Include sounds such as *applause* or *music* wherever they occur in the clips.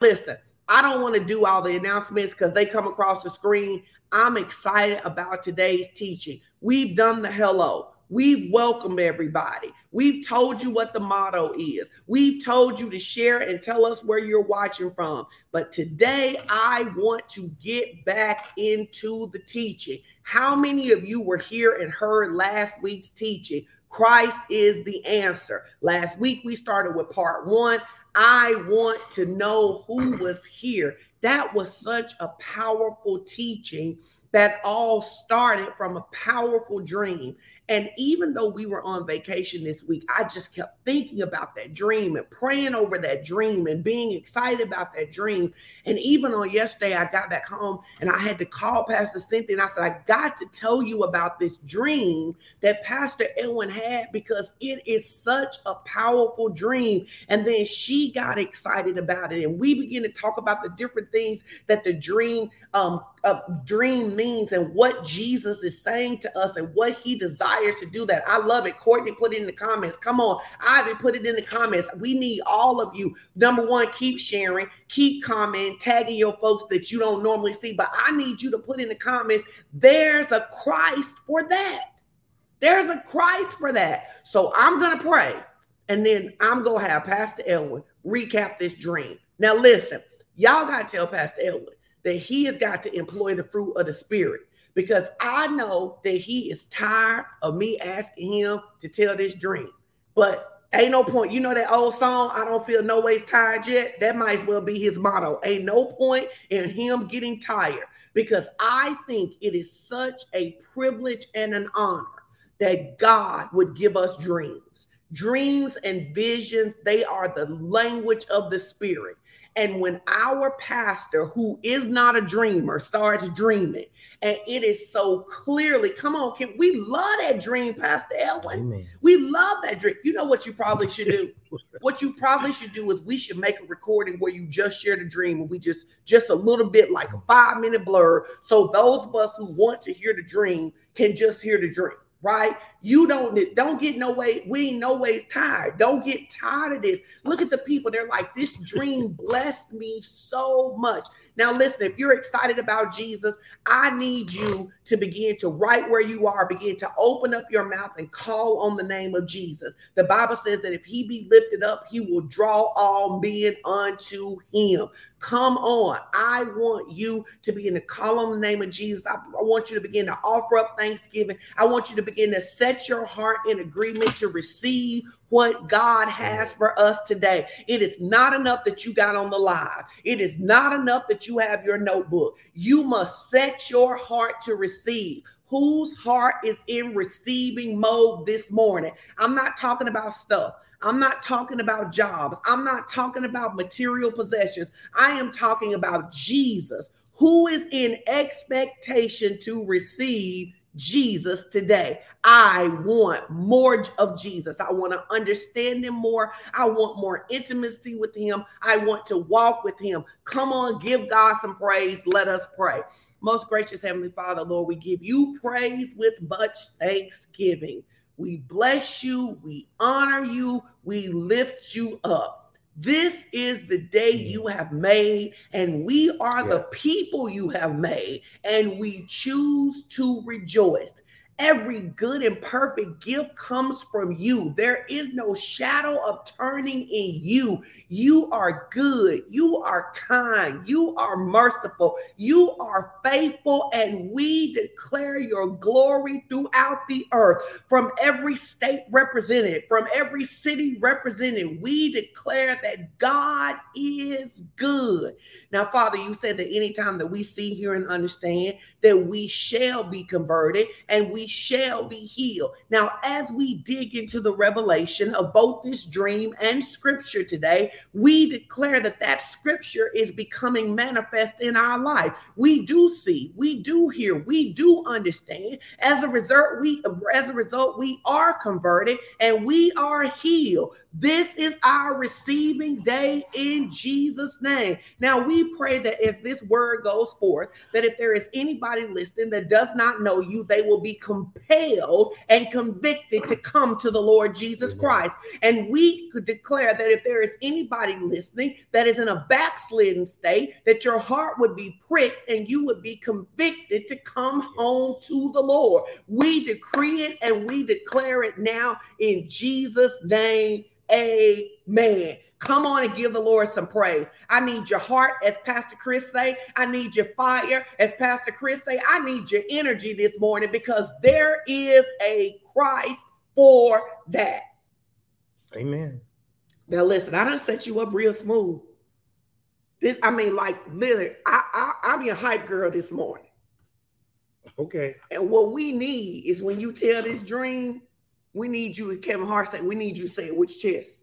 listen, I don't want to do all the announcements because they come across the screen. I'm excited about today's teaching. We've done the hello. We've welcomed everybody. We've told you what the motto is. We've told you to share and tell us where you're watching from. But today, I want to get back into the teaching. How many of you were here and heard last week's teaching? Christ is the answer. Last week, we started with part one. I want to know who was here. That was such a powerful teaching that all started from a powerful dream. And even though we were on vacation this week, I just kept thinking about that dream and praying over that dream and being excited about that dream. And even on yesterday, I got back home and I had to call Pastor Cynthia and I said, I got to tell you about this dream that Pastor Edwin had because it is such a powerful dream. And then she got excited about it. And we began to talk about the different things that the dream um, a dream means and what Jesus is saying to us and what he desires to do that. I love it. Courtney put it in the comments. Come on. Ivy put it in the comments. We need all of you. Number one, keep sharing, keep commenting, tagging your folks that you don't normally see. But I need you to put in the comments, there's a Christ for that. There's a Christ for that. So I'm going to pray and then I'm going to have Pastor Elwin recap this dream. Now, listen, y'all got to tell Pastor Elwin that he has got to employ the fruit of the spirit because I know that he is tired of me asking him to tell this dream. But ain't no point. You know that old song, I don't feel no ways tired yet? That might as well be his motto. Ain't no point in him getting tired because I think it is such a privilege and an honor that God would give us dreams. Dreams and visions, they are the language of the spirit. And when our pastor, who is not a dreamer, starts dreaming, and it is so clearly, come on, can we love that dream, Pastor Elwin? Amen. We love that dream. You know what you probably should do? *laughs* what you probably should do is we should make a recording where you just share the dream and we just just a little bit like a five minute blur. So those of us who want to hear the dream can just hear the dream right? You don't don't get no way. We ain't no ways tired. Don't get tired of this. Look at the people. They're like, this dream blessed me so much. Now, listen, if you're excited about Jesus, I need you to begin to, right where you are, begin to open up your mouth and call on the name of Jesus. The Bible says that if he be lifted up, he will draw all men unto him. Come on. I want you to begin to call on the name of Jesus. I, I, want you to begin to offer up thanksgiving. I want you to begin to set your heart in agreement to receive what God has for us today. It is not enough that you got on the live. It is not enough that you have your notebook. You must set your heart to receive. Whose heart is in receiving mode this morning? I'm not talking about stuff. I'm not talking about jobs. I'm not talking about material possessions. I am talking about Jesus, who is in expectation to receive Jesus today. I want more of Jesus. I want to understand him more. I want more intimacy with him. I want to walk with him. Come on, give God some praise. Let us pray. Most gracious Heavenly Father, Lord, we give you praise with much thanksgiving. We bless you. We honor you. We lift you up. This is the day mm-hmm. you have made, and we are yeah. the people you have made, and we choose to rejoice. Every good and perfect gift comes from you. There is no shadow of turning in you. You are good. You are kind. You are merciful. You are faithful. And we declare your glory throughout the earth. From every state represented, from every city represented, we declare that God is good. Now, Father, you said that anytime that we see, hear, and understand, that we shall be converted and we shall be healed. Now, as we dig into the revelation of both this dream and scripture today, we declare that that scripture is becoming manifest in our life. We do see, we do hear, we do understand. As a result, we as a result, we are converted and we are healed. This is our receiving day in Jesus' name. Now we pray that as this word goes forth, that if there is anybody listening that does not know you, they will be compelled and convicted to come to the Lord Jesus Christ. And we could declare that if there is anybody listening that is in a backslidden state, that your heart would be pricked and you would be convicted to come home to the Lord. We decree it and we declare it now in Jesus' name. Amen. Come on and give the Lord some praise. I need your heart, as Pastor Chris say. I need your fire, as Pastor Chris say. I need your energy this morning because there is a Christ for that. Amen. Now listen, I done set you up real smooth. This, I mean, like literally, I, I I'm your hype girl this morning. Okay. And what we need is when you tell this dream, we need you, Kevin Hart said, we need you to say it which chest.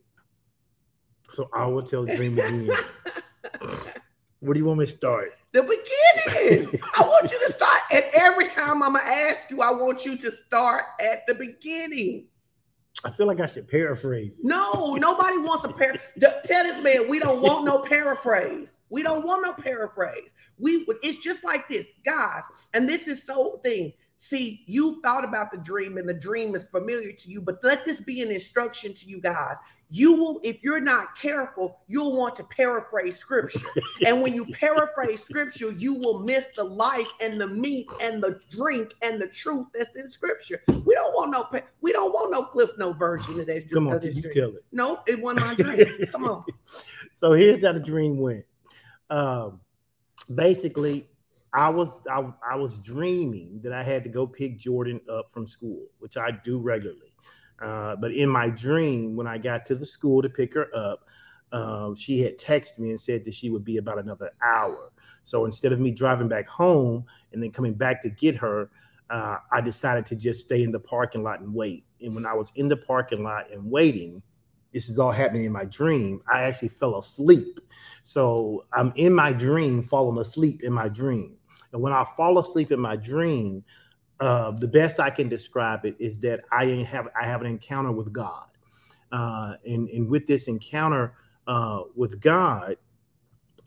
So I will tell dream again. *laughs* Where do you want me to start? The beginning. I want you to start. And every time I'm gonna ask you, I want you to start at the beginning. I feel like I should paraphrase. No, nobody wants a par. Tell this man we don't want no paraphrase. We don't want no paraphrase. We. It's just like this, guys. And this is so thing. See, you thought about the dream and the dream is familiar to you, but let this be an instruction to you guys. You will, if you're not careful, you'll want to paraphrase scripture. *laughs* and when you paraphrase scripture, you will miss the life and the meat and the drink and the truth that's in scripture. We don't want no, we don't want no CliffsNotes version of that dream. Come on, you tell it? No, it wasn't my dream. *laughs* Come on. So here's how the dream went. Um, basically, I was I, I was dreaming that I had to go pick Jordan up from school, which I do regularly. Uh, but in my dream, when I got to the school to pick her up, um, she had texted me and said that she would be about another hour. So instead of me driving back home and then coming back to get her, uh, I decided to just stay in the parking lot and wait. And when I was in the parking lot and waiting, this is all happening in my dream. I actually fell asleep. So I'm in my dream, falling asleep in my dream. And when I fall asleep in my dream, uh, the best I can describe it is that I have I have an encounter with God, uh, and and with this encounter uh, with God,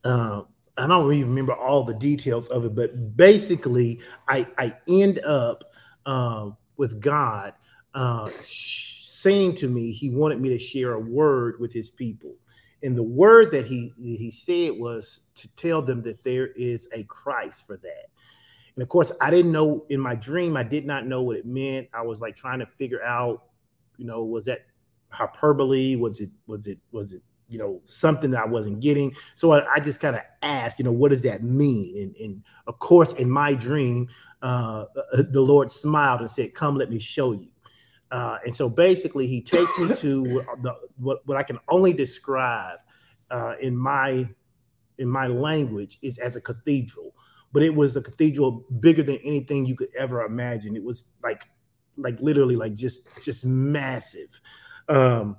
uh, I don't even remember all the details of it, but basically, I I end up uh, with God uh, saying to me He wanted me to share a word with His people, and the word that He He said was to tell them that there is a Christ for that. And of course, I didn't know in my dream, I did not know what it meant. I was like trying to figure out, you know, was that hyperbole? Was it, was it, was it, you know, something that I wasn't getting? So I, I just kind of asked, you know, what does that mean? And, and of course, in my dream, uh, uh, the Lord smiled and said, Come, let me show you. Uh, and so basically, he takes me to the, what, what I can only describe uh, in my in my language is as a cathedral but it was a cathedral bigger than anything you could ever imagine. It was like, like literally, like just just massive. Um,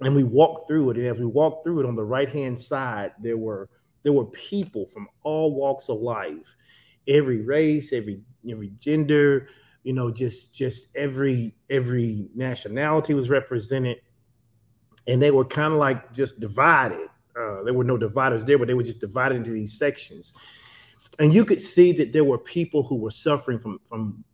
and we walked through it, and as we walked through it, on the right hand side, there were there were people from all walks of life, every race, every every gender, you know, just just every every nationality was represented, and they were kind of like just divided. Uh, there were no dividers there, but they were just divided into these sections. And you could see that there were people who were suffering from from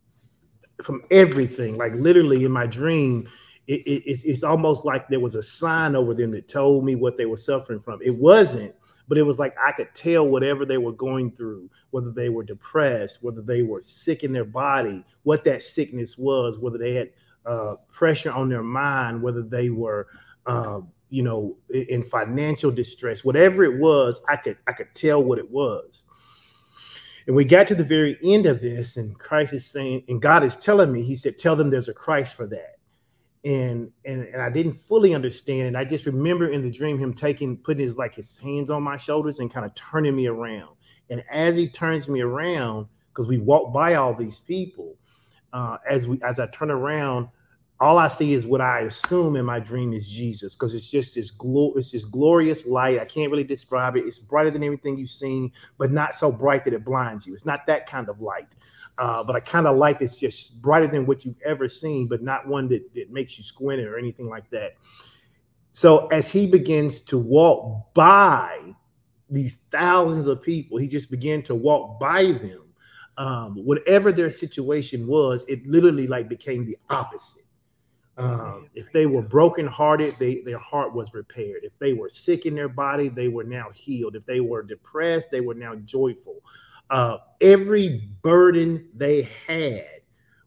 from everything. Like literally in my dream it, it, it's, it's almost like there was a sign over them that told me what they were suffering from. It wasn't but it was like i could tell whatever they were going through whether they were depressed whether they were sick in their body what that sickness was whether they had uh, pressure on their mind whether they were uh, you know in financial distress whatever it was i could i could tell what it was and we got to the very end of this, and Christ is saying, and God is telling me, He said, Tell them there's a Christ for that. And and and I didn't fully understand. And I just remember in the dream him taking, putting his like his hands on my shoulders and kind of turning me around. And as he turns me around, because we walked by all these people, uh, as we as I turn around, all I see is what I assume in my dream is Jesus, because it's just this glow, it's just glorious light. I can't really describe it. It's brighter than everything you've seen, but not so bright that it blinds you. It's not that kind of light. Uh, but a kind of light that's just brighter than what you've ever seen, but not one that, that makes you squint or anything like that. So as he begins to walk by these thousands of people, he just began to walk by them um, whatever their situation was, it literally like became the opposite. Um, if they were brokenhearted, they their heart was repaired. If they were sick in their body, they were now healed. If they were depressed, they were now joyful. Uh, every burden they had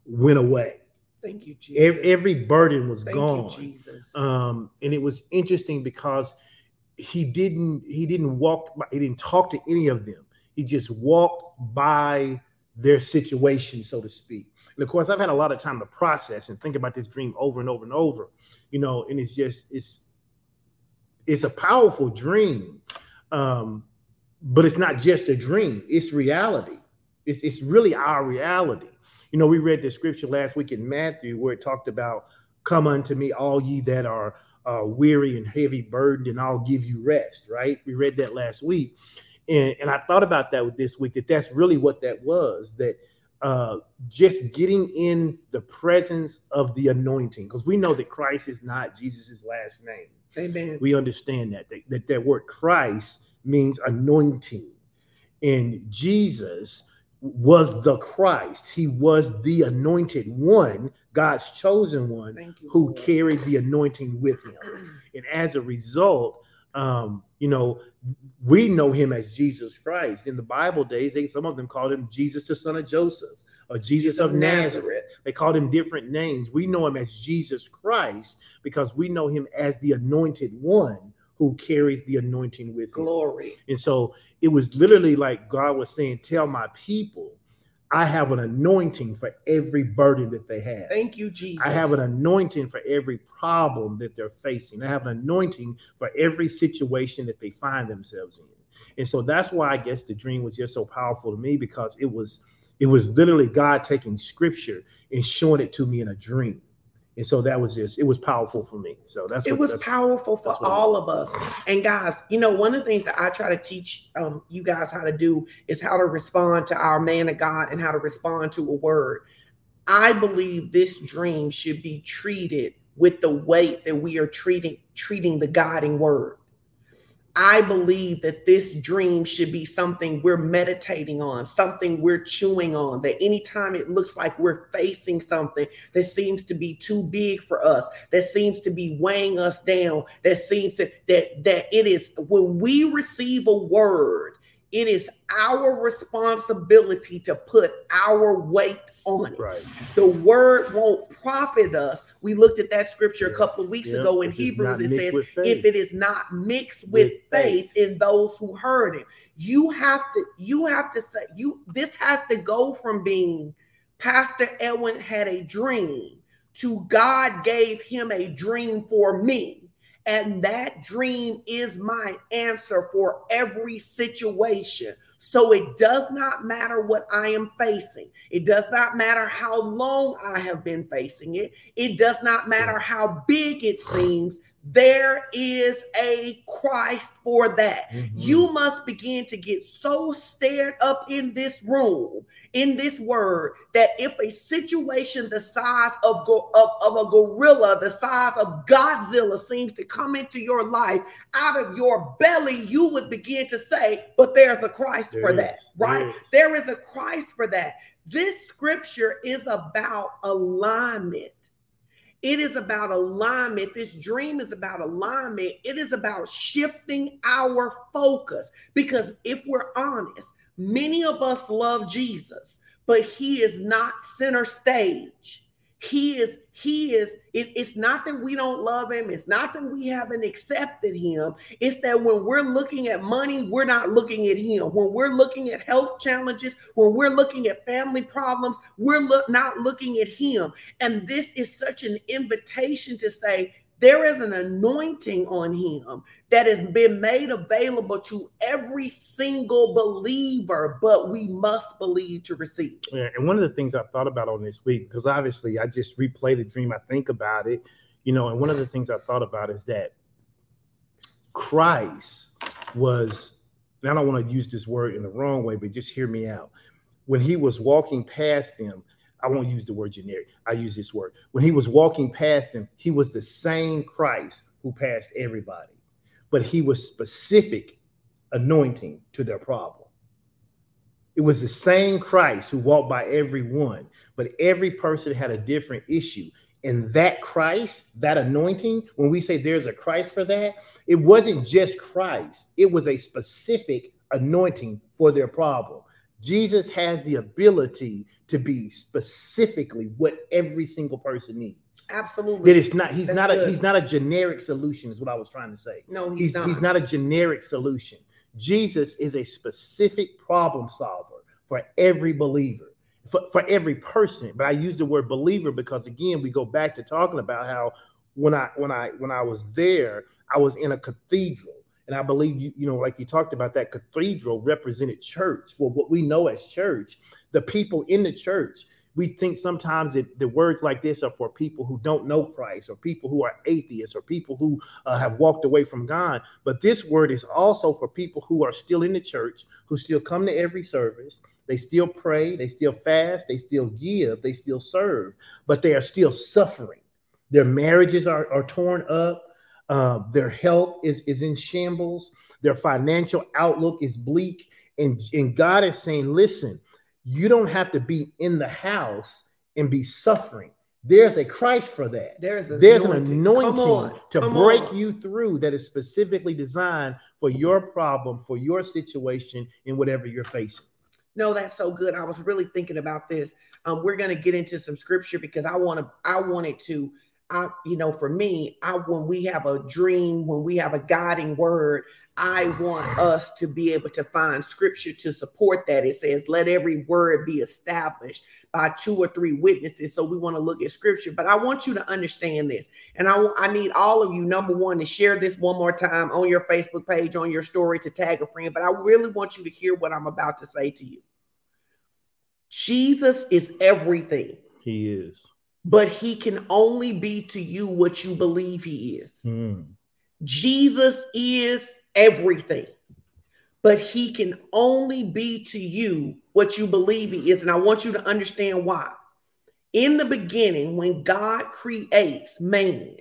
went away. Thank you, Jesus. Every, every burden was Thank gone. you, Jesus. Um, and it was interesting because he didn't he didn't walk by, he didn't talk to any of them. He just walked by their situation, so to speak. And of course, I've had a lot of time to process and think about this dream over and over and over, you know, and it's just it's it's a powerful dream. Um, but it's not just a dream, it's reality. It's, it's really our reality. You know, we read the scripture last week in Matthew where it talked about, Come unto me, all ye that are uh, weary and heavy burdened, and I'll give you rest, right? We read that last week. And, and I thought about that this week that that's really what that was that uh, just getting in the presence of the anointing, because we know that Christ is not Jesus's last name. Amen. We understand that, that that that word Christ means anointing, and Jesus was the Christ. He was the anointed one, God's chosen one, you. who Lord. carried the anointing with him. And as a result, um, you know, we know him as Jesus Christ. In the Bible days, they some of them called him Jesus, the son of Joseph, or Jesus of Nazareth. They called him different names. We know him as Jesus Christ because we know him as the anointed one who carries the anointing with him. Glory. And so it was literally like God was saying, Tell my people, I have an anointing for every burden that they have. Thank you, Jesus. I have an anointing for every problem that they're facing. I have an anointing for every situation that they find themselves in. And so that's why I guess the dream was just so powerful to me because it was it was literally God taking scripture and showing it to me in a dream. And so that was just it was powerful for me. So that's it what, was that's, powerful for that's what it all of us. And guys, you know, one of the things that I try to teach um, you guys how to do is how to respond to our man of God and how to respond to a word. I believe this dream should be treated with the weight that we are treating treating the guiding word. I believe that this dream should be something we're meditating on, something we're chewing on. That anytime it looks like we're facing something that seems to be too big for us, that seems to be weighing us down, that seems to that that it is when we receive a word, it is our responsibility to put our weight on it. right. The word won't profit us. We looked at that scripture a couple of weeks Yeah, ago in if Hebrews. It says, if it is not mixed with, With faith, faith. in those who heard it, you have to, you have to say, you this has to go from being Pastor Edwin had a dream to God gave him a dream for me. And that dream is my answer for every situation. So it does not matter what I am facing. It does not matter how long I have been facing it. It does not matter how big it seems. There is a Christ for that. Mhm. You must begin to get so stared up in this room, in this word, that if a situation the size of, go- of, of a gorilla, the size of Godzilla seems to come into your life, out of your belly, you would begin to say, But there's a Christ There for is, that, right? there is. There is a Christ for that. This scripture is about alignment. It is about alignment. This dream is about alignment. It is about shifting our focus. Because if we're honest, many of us love Jesus, but he is not center stage. He is, he is, it's, not that we don't love him. It's not that we haven't accepted him. It's that when we're looking at money, we're not looking at him. When we're looking at health challenges, when we're looking at family problems, we're look, not looking at him. And this is such an invitation to say, there is an anointing on him that has been made available to every single believer, but we must believe to receive. Yeah, and one of the things I thought about on this week, because obviously I just replay the dream, I think about it, you know, and one of the things I thought about is that Christ was, I don't want to use this word in the wrong way, but just hear me out. When he was walking past them, I won't use the word generic, I use this word. When he was walking past them, he was the same Christ who passed everybody, but he was specific anointing to their problem. It was the same Christ who walked by everyone, but every person had a different issue. And that Christ, that anointing, when we say there's a Christ for that, it wasn't just Christ, it was a specific anointing for their problem. Jesus has the ability to be specifically what every single person needs. Absolutely. That it's not he's That's not good. a he's not a generic solution, is what I was trying to say. No, he's, he's not. He's not a generic solution. Jesus is a specific problem solver for every believer, for, for every person. But I use the word believer because again, we go back to talking about how when I when I when I was there, I was in a cathedral. And I believe you, you know, like you talked about that cathedral represented church. Well, what we know as church, the people in the church, we think sometimes that the words like this are for people who don't know Christ or people who are atheists or people who uh, have walked away from God. But this word is also for people who are still in the church, who still come to every service. They still pray, they still fast, they still give, they still serve, but they are still suffering. Their marriages are, are torn up, uh, their health is, is in shambles, their financial outlook is bleak. And, and God is saying, listen, you don't have to be in the house and be suffering. There's a Christ for that. There's, There's an anointing on, to break on. you through that is specifically designed for your problem, for your situation, in whatever you're facing. No, that's so good. I was really thinking about this. Um, we're going to get into some scripture because I want to. I wanted to I, you know, for me, I when we have a dream, when we have a guiding word, I want us to be able to find scripture to support that. It says, let every word be established by two or three witnesses. So we want to look at scripture, but I want you to understand this. And I, I need all of you, number one, to share this one more time on your Facebook page, on your story, to tag a friend. But I really want you to hear what I'm about to say to you. Jesus is everything. He is but he can only be to you what you believe he is. Mm. Jesus is everything, but he can only be to you what you believe he is. And I want you to understand why. In the beginning, when God creates man,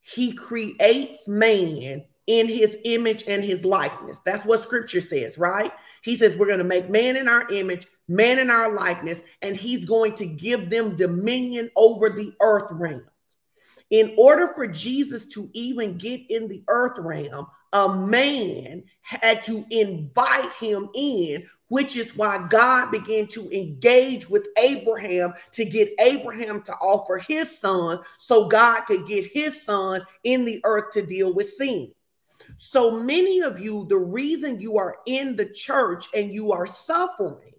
he creates man in his image and his likeness. That's what scripture says, right? He says, We're going to make man in our image, man in our likeness, and he's going to give them dominion over the earth realm. In order for Jesus to even get in the earth realm, a man had to invite him in, which is why God began to engage with Abraham to get Abraham to offer his son so God could get his son in the earth to deal with sin. So many of you, the reason you are in the church and you are suffering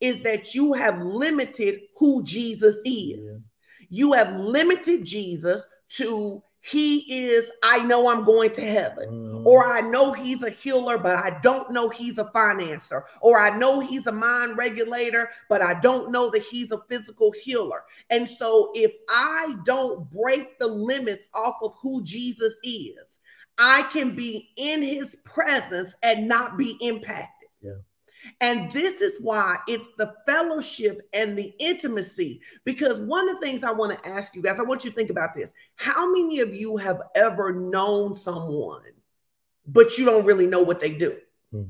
is that you have limited who Jesus is. Yeah. You have limited Jesus to he is, I know I'm going to heaven, mm. or I know he's a healer, but I don't know he's a financer, or I know he's a mind regulator, but I don't know that he's a physical healer. And so, if I don't break the limits off of who Jesus is, I can be in his presence and not be impacted. Yeah. And this is why it's the fellowship and the intimacy. Because one of the things I want to ask you guys, I want you to think about this. How many of you have ever known someone, but you don't really know what they do? Mm.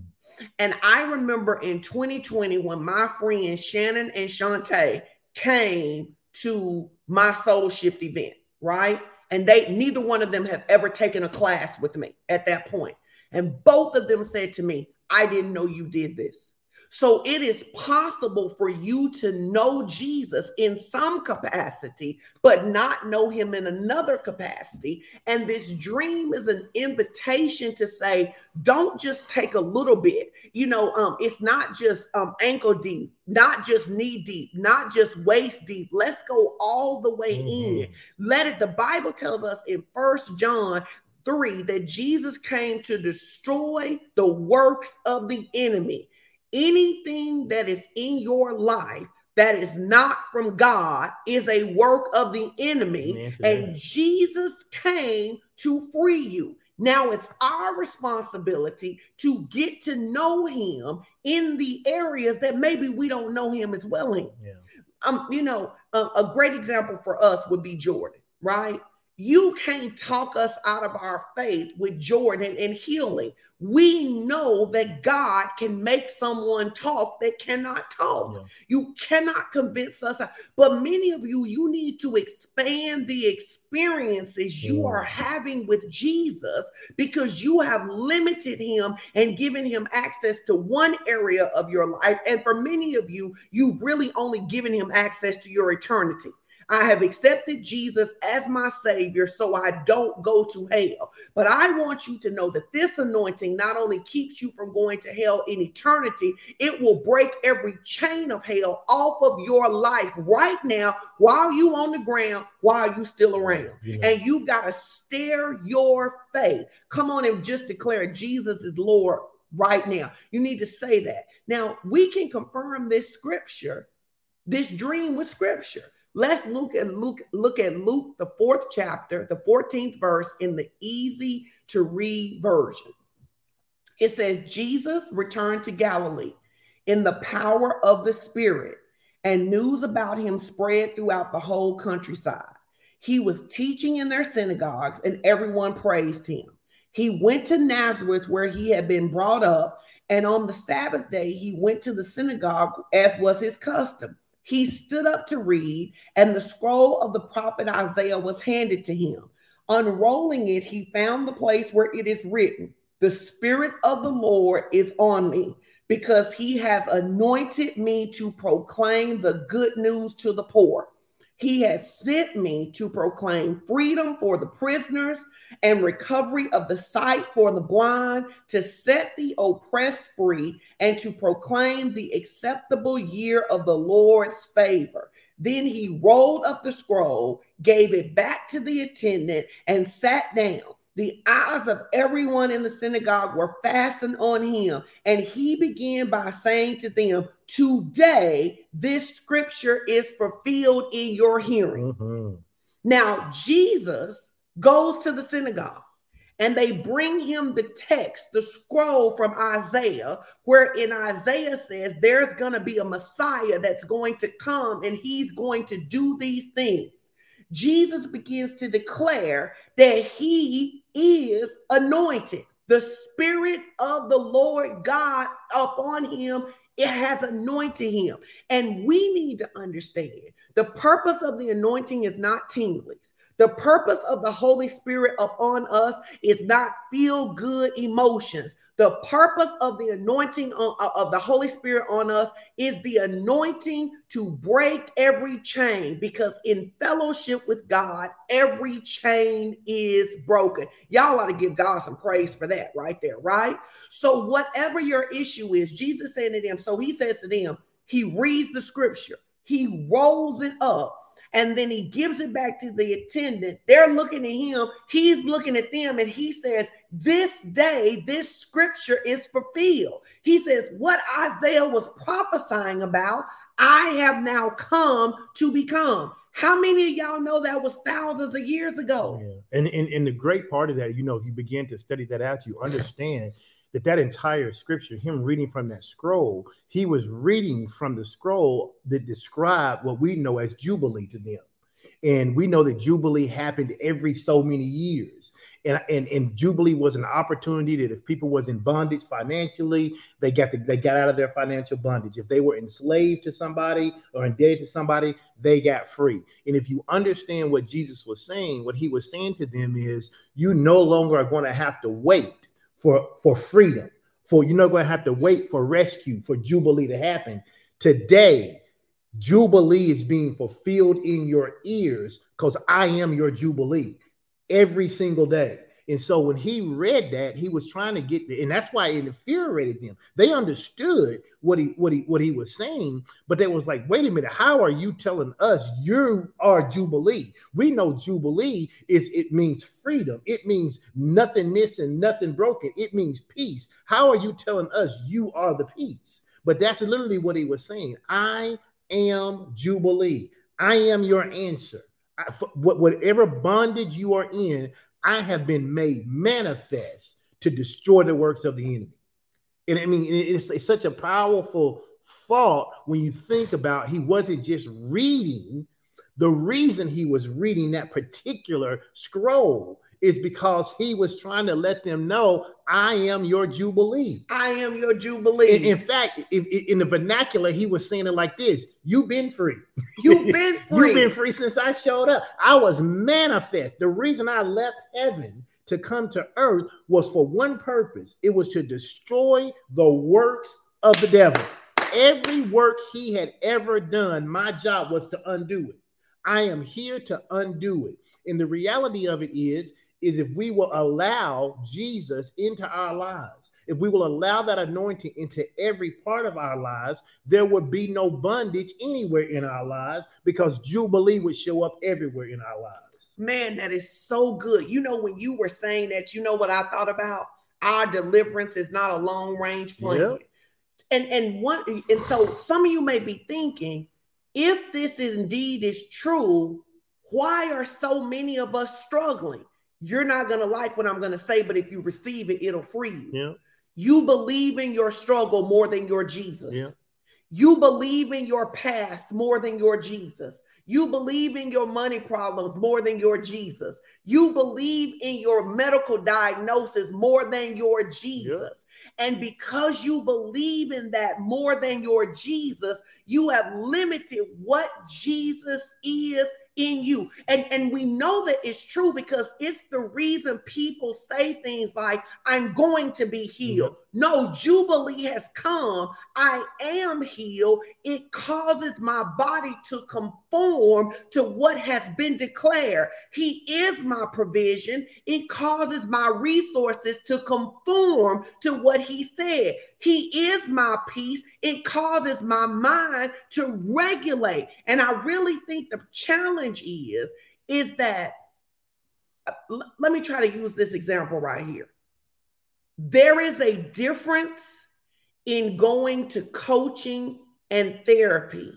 And I remember in 2020 when my friends Shannon and Shantae came to my soul shift event, right? And they neither one of them have ever taken a class with me at that point. And both of them said to me, I didn't know you did this. So it is possible for you to know Jesus in some capacity, but not know him in another capacity. And this dream is an invitation to say, don't just take a little bit. You know, um, it's not just um, ankle deep, not just knee deep, not just waist deep. Let's go all the way mm-hmm. in. Let it, the Bible tells us in First John three that Jesus came to destroy the works of the enemy anything that is in your life that is not from God is a work of the enemy, and Jesus came to free you. Now it's our responsibility to get to know him in the areas that maybe we don't know him as well in. Yeah. Um, you know, a, a great example for us would be Jordan, right? You can't talk us out of our faith with Jordan and healing. We know that God can make someone talk that cannot talk. Yeah. You cannot convince us. But many of you, you need to expand the experiences you yeah. are having with Jesus because you have limited him and given him access to one area of your life. And for many of you, you've really only given him access to your eternity. I have accepted Jesus as my Savior so I don't go to hell. But I want you to know that this anointing not only keeps you from going to hell in eternity, it will break every chain of hell off of your life right now while you on the ground, while you still around. Yeah. And you've got to stare your faith. Come on and just declare Jesus is Lord right now. You need to say that. Now, we can confirm this scripture, this dream with scripture. Let's look at Luke, look at Luke, the fourth chapter, the 14th verse in the easy to read version. It says, Jesus returned to Galilee in the power of the Spirit, and news about him spread throughout the whole countryside. He was teaching in their synagogues, and everyone praised him. He went to Nazareth, where he had been brought up, and on the Sabbath day, he went to the synagogue as was his custom he stood up to read, and the scroll of the prophet Isaiah was handed to him. Unrolling it, he found the place where it is written, The Spirit of the Lord is on me, because he has anointed me to proclaim the good news to the poor. He has sent me to proclaim freedom for the prisoners and recovery of the sight for the blind, to set the oppressed free, and to proclaim the acceptable year of the Lord's favor. Then he rolled up the scroll, gave it back to the attendant, and sat down. The eyes of everyone in the synagogue were fastened on him, and he began by saying to them, Today, this scripture is fulfilled in your hearing. Mm-hmm. Now, Jesus goes to the synagogue and they bring him the text, the scroll from Isaiah, where in Isaiah says there's going to be a Messiah that's going to come and he's going to do these things. Jesus begins to declare that he is anointed. The Spirit of the Lord God upon him, it has anointed him. And we need to understand the purpose of the anointing is not tinglies. The purpose of the Holy Spirit upon us is not feel good emotions. The purpose of the anointing uh, of the Holy Spirit on us is the anointing to break every chain because in fellowship with God, every chain is broken. Y'all ought to give God some praise for that right there, right? So, whatever your issue is, Jesus said to them, so he says to them, he reads the scripture, he rolls it up and then he gives it back to the attendant. They're looking at him, he's looking at them, and he says, This day, this scripture is fulfilled. He says, What Isaiah was prophesying about, I have now come to become. How many of y'all know that was thousands of years ago? Yeah. And, and, and the great part of that, you know, if you begin to study that out, you understand that that entire scripture, him reading from that scroll, he was reading from the scroll that described what we know as Jubilee to them. And we know that Jubilee happened every so many years. And, and, and Jubilee was an opportunity that if people was in bondage financially, they got the, they got out of their financial bondage. If they were enslaved to somebody or indebted to somebody, they got free. And if you understand what Jesus was saying, what he was saying to them is, you no longer are going to have to wait for for freedom for you're not going to have to wait for rescue for jubilee to happen. Today jubilee is being fulfilled in your ears because i am your jubilee every single day and so when he read that, he was trying to get and that's why it infuriated them. They understood what he what he what he was saying, but they was like, wait a minute, how are you telling us you are Jubilee? We know Jubilee is it means freedom, it means nothing missing, nothing broken, it means peace. How are you telling us you are the peace? But that's literally what he was saying. I am Jubilee. I am your answer. I, whatever bondage you are in, I have been made manifest to destroy the works of the enemy. And I mean, it's, it's such a powerful thought when you think about he wasn't just reading, The reason he was reading that particular scroll is because he was trying to let them know, I am your Jubilee. I am your Jubilee. In, in fact, if, if, in the vernacular, he was saying it like this You've been free. You've *laughs* been free. You've been free since I showed up. I was manifest. The reason I left heaven to come to earth was for one purpose it was to destroy the works of the devil. Every work he had ever done, my job was to undo it. I am here to undo it. And the reality of it is, is if we will allow Jesus into our lives, if we will allow that anointing into every part of our lives, there would be no bondage anywhere in our lives because Jubilee would show up everywhere in our lives. Man, that is so good. You know, when you were saying that, you know what I thought about? Our deliverance is not a long range plan. Yep. And and one and so some of you may be thinking, if this is indeed is true, why are so many of us struggling? You're not gonna like what I'm gonna say, but if you receive it, it'll free you. Yeah. You believe in your struggle more than your Jesus. Yeah. You believe in your past more than your Jesus. You believe in your money problems more than your Jesus. You believe in your medical diagnosis more than your Jesus. Yep. And because you believe in that more than your Jesus, you have limited what Jesus is in you. And, and we know that it's true because it's the reason people say things like, I'm going to be healed. Mm-hmm. No, Jubilee has come. I am healed. It causes my body to conform to what has been declared. He is my provision. It causes my resources to conform to what He said. He is my peace. It causes my mind to regulate. And I really think the challenge is, is that, uh, let me try to use this example right here. There is a difference in going to coaching and therapy,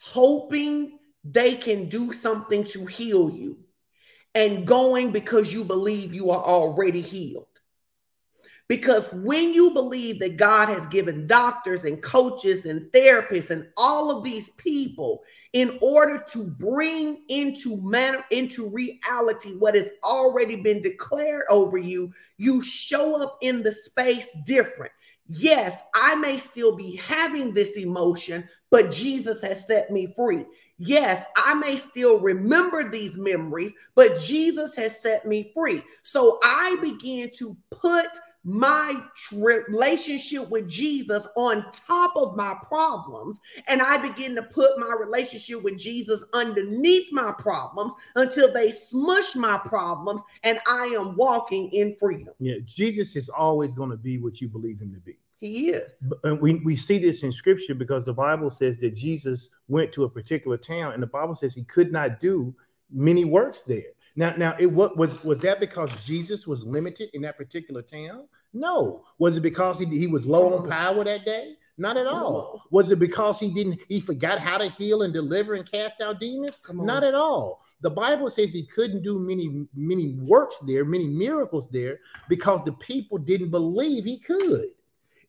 hoping they can do something to heal you, and going because you believe you are already healed. Because when you believe that God has given doctors and coaches and therapists and all of these people in order to bring into man into reality what has already been declared over you, you show up in the space different. Yes, I may still be having this emotion, but Jesus has set me free. Yes, I may still remember these memories, but Jesus has set me free. So I began to put my relationship with Jesus on top of my problems, and I begin to put my relationship with Jesus underneath my problems until they smush my problems and I am walking in freedom. Yeah, Jesus is always going to be what you believe him to be. He is. And we, we see this in scripture because the Bible says that Jesus went to a particular town, and the Bible says he could not do many works there. Now, now, it what was was that because Jesus was limited in that particular town? No. Was it because he, he was low on power that day? Not at all. Was it because he didn't he forgot how to heal and deliver and cast out demons? Not at all. The Bible says he couldn't do many many works there, many miracles there because the people didn't believe he could.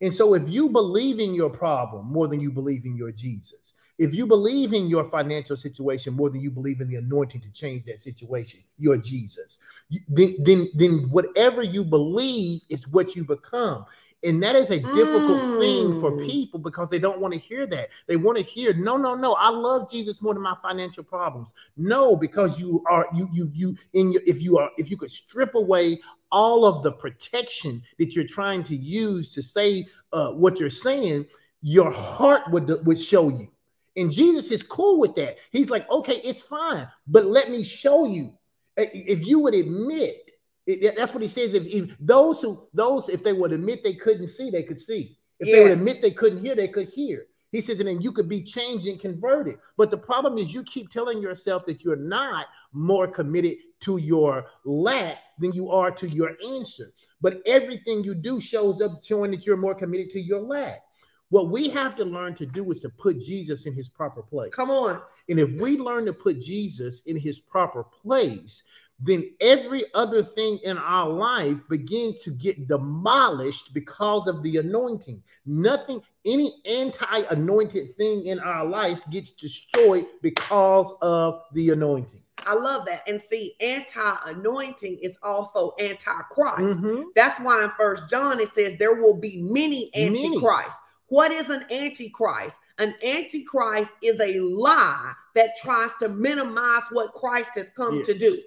And so if you believe in your problem more than you believe in your Jesus, if you believe in your financial situation more than you believe in the anointing to change that situation, you're Jesus. Then, then, then whatever you believe is what you become. And that is a difficult mm. thing for mm. people because they don't want to hear that. They want to hear, no, no, no, I love Jesus more than my financial problems. No, because you are you you you in your if you are if you could strip away all of the protection that you're trying to use to say uh, what you're saying, your heart would would show you. And Jesus is cool with that. He's like, okay, it's fine, but let me show you. Uh, if you would admit, that's what he says. If, if those who those if they would admit they couldn't see, they could see. If yes. they would admit they couldn't hear, they could hear. He says, and then you could be changed and converted. But the problem is you keep telling yourself that you're not more committed to your lack than you are to your answer. But everything you do shows up showing that you're more committed to your lack. What we have to learn to do is to put Jesus in his proper place. Come on. And if we learn to put Jesus in his proper place, then every other thing in our life begins to get demolished because of the anointing. Nothing, any anti anointed thing in our lives gets destroyed because of the anointing. I love that. And see, anti-anointing is also anti-Christ. Mhm. That's why in First John it says there will be many Many. What is an antichrist? An antichrist is a lie that tries to minimize what Christ has come to do.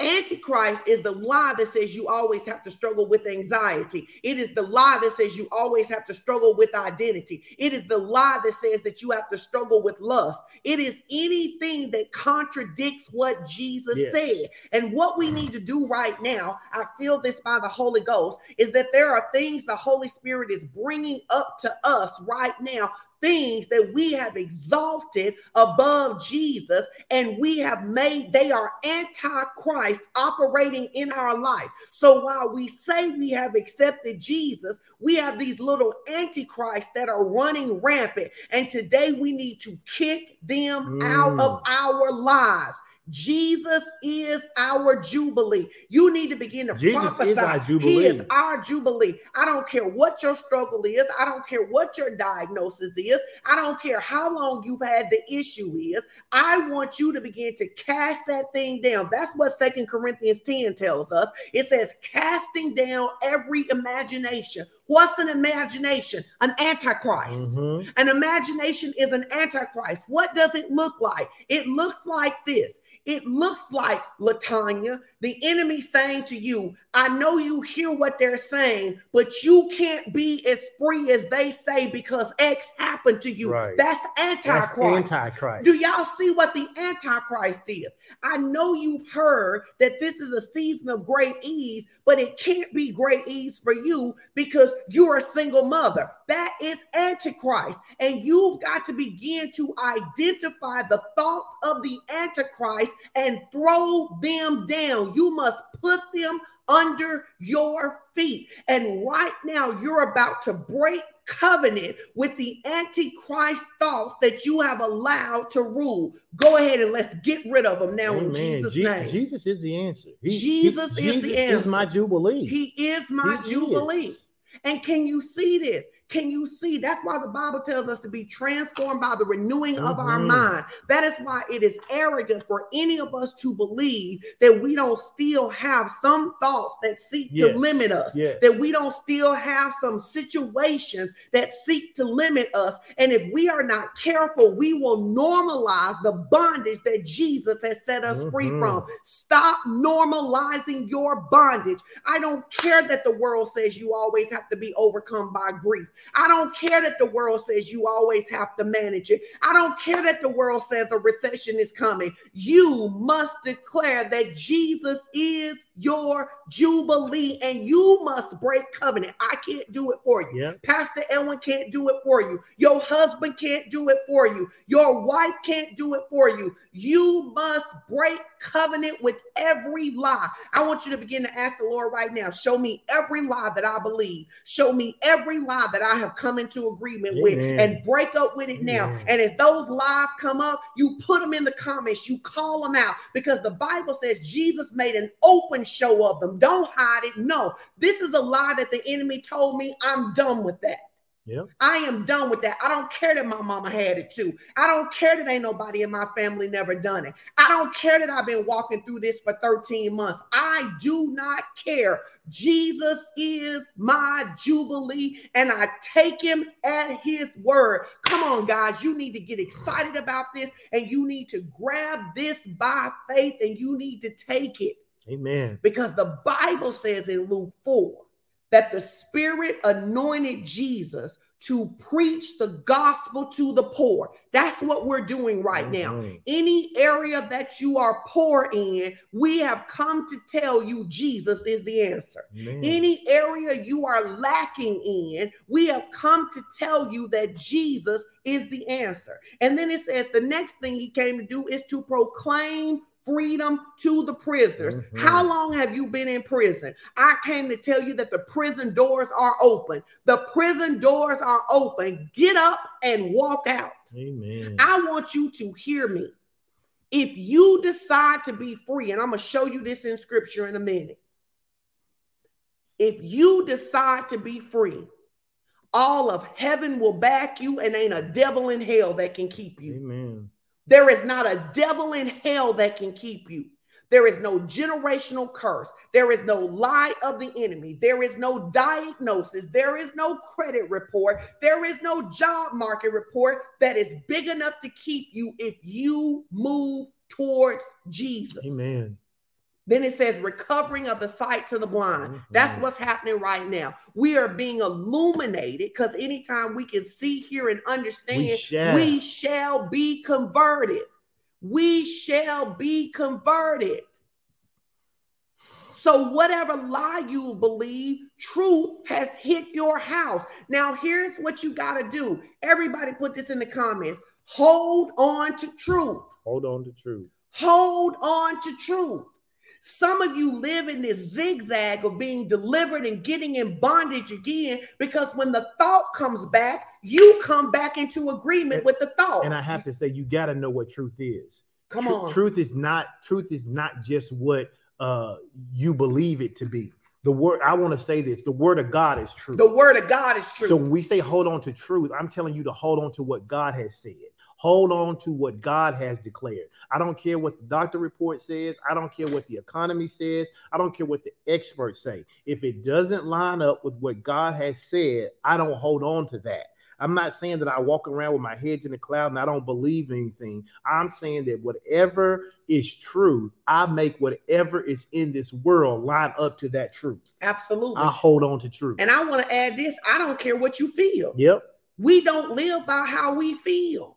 Antichrist is the lie that says you always have to struggle with anxiety. It is the lie that says you always have to struggle with identity. It is the lie that says that you have to struggle with lust. It is anything that contradicts what Jesus Yes. said. And what we need to do right now, I feel this by the Holy Ghost, is that there are things the Holy Spirit is bringing up to us right now. Things that we have exalted above Jesus and we have made, they are anti-Christ operating in our life. So while we say we have accepted Jesus, we have these little antichrists that are running rampant. And today we need to kick them out of mm. our lives. Jesus is our jubilee. You need to begin to Jesus prophesy. our He is our jubilee. I don't care what your struggle is. I don't care what your diagnosis is. I don't care how long you've had the issue is. I want you to begin to cast that thing down. That's what Second Corinthians 10 tells us. It says, casting down every imagination. What's an imagination? An antichrist. Mhm. An imagination is an antichrist. What does it look like? It looks like this. It looks like Latanya, the enemy saying to you, I know you hear what they're saying, but you can't be as free as they say because X happened to you. Right. That's That's antichrist. antichrist. Do y'all see what the Antichrist is? I know you've heard that this is a season of great ease, but it can't be great ease for you because you're a single mother. That is Antichrist. And you've got to begin to identify the thoughts of the Antichrist and throw them down. You must put them under your feet. And right now, you're about to break covenant with the antichrist thoughts that you have allowed to rule. Go ahead and let's get rid of them now in Jesus' Je- name. Jesus is the answer. He- he- Jesus is the Jesus answer. my jubilee. He is my He jubilee. is. And can you see this? Can you see? That's why the Bible tells us to be transformed by the renewing of our Mhm. mind. That is why it is arrogant for any of us to believe that we don't still have some thoughts that seek to limit us, Yes. that we don't still have some situations that seek to limit us. And if we are not careful, we will normalize the bondage that Jesus has set us free Mhm. from. Stop normalizing your bondage. I don't care that the world says you always have to be overcome by grief. I don't care that the world says you always have to manage it. I don't care that the world says a recession is coming. You must declare that Jesus is your jubilee and you must break covenant. I can't do it for you. Yep. Pastor Edwin can't do it for you. Your husband can't do it for you. Your wife can't do it for you. You must break covenant with every lie. I want you to begin to ask the Lord right now show me every lie that I believe. Show me every lie that I have come into agreement with and break up with it now. And as those lies come up, you put them in the comments, you call them out because the Bible says Jesus made an open show of them. Don't hide it. No, this is a lie that the enemy told me. I'm done with that. Yep. I am done with that. I don't care that my mama had it too. I don't care that ain't nobody in my family never done it. I don't care that I've been walking through this for 13 months. I do not care. Jesus is my jubilee and I take him at his word. Come on, guys. You need to get excited about this and you need to grab this by faith and you need to take it Amen. because the Bible says in Luke 4 that the Spirit anointed Jesus to preach the gospel to the poor. That's what we're doing right now. Mhm. Any area that you are poor in, we have come to tell you Jesus is the answer. Amen. Any area you are lacking in, we have come to tell you that Jesus is the answer. And then it says the next thing he came to do is to proclaim freedom to the prisoners. Mhm. How long have you been in prison? I came to tell you that the prison doors are open. The prison doors are open. Get up and walk out. Amen. I want you to hear me. If you decide to be free, and I'm going to show you this in scripture in a minute. If you decide to be free, all of heaven will back you, and ain't a devil in hell that can keep you. Amen. There is not a devil in hell that can keep you. There is no generational curse. There is no lie of the enemy. There is no diagnosis. There is no credit report. There is no job market report that is big enough to keep you if you move towards Jesus. Amen. Then it says recovering of the sight to the blind. That's Mhm. what's happening right now. We are being illuminated because anytime we can see, hear, and understand, shall. we shall be converted. We shall be converted. So, whatever lie you believe, truth has hit your house. Now, here's what you got to do. Everybody put this in the comments. Hold on to truth. Hold on to truth. Hold on to truth. Some of you live in this zigzag of being delivered and getting in bondage again because when the thought comes back, you come back into agreement with the thought. And I have to say, you got to know what truth is. come Tru- on. Truth is not truth is not just what uh you believe it to be. The word I want to say this: the word of God is true. The word of God is true. So when we say hold on to truth, I'm telling you to hold on to what God has said. Hold on to what God has declared. I don't care what the doctor report says. I don't care what the economy says. I don't care what the experts say. If it doesn't line up with what God has said, I don't hold on to that. I'm not saying that I walk around with my head in the cloud and I don't believe anything. I'm saying that whatever is true, I make whatever is in this world line up to that truth. Absolutely. I hold on to truth. and I want to add this I don't care what you feel. Yep. We don't live by how we feel.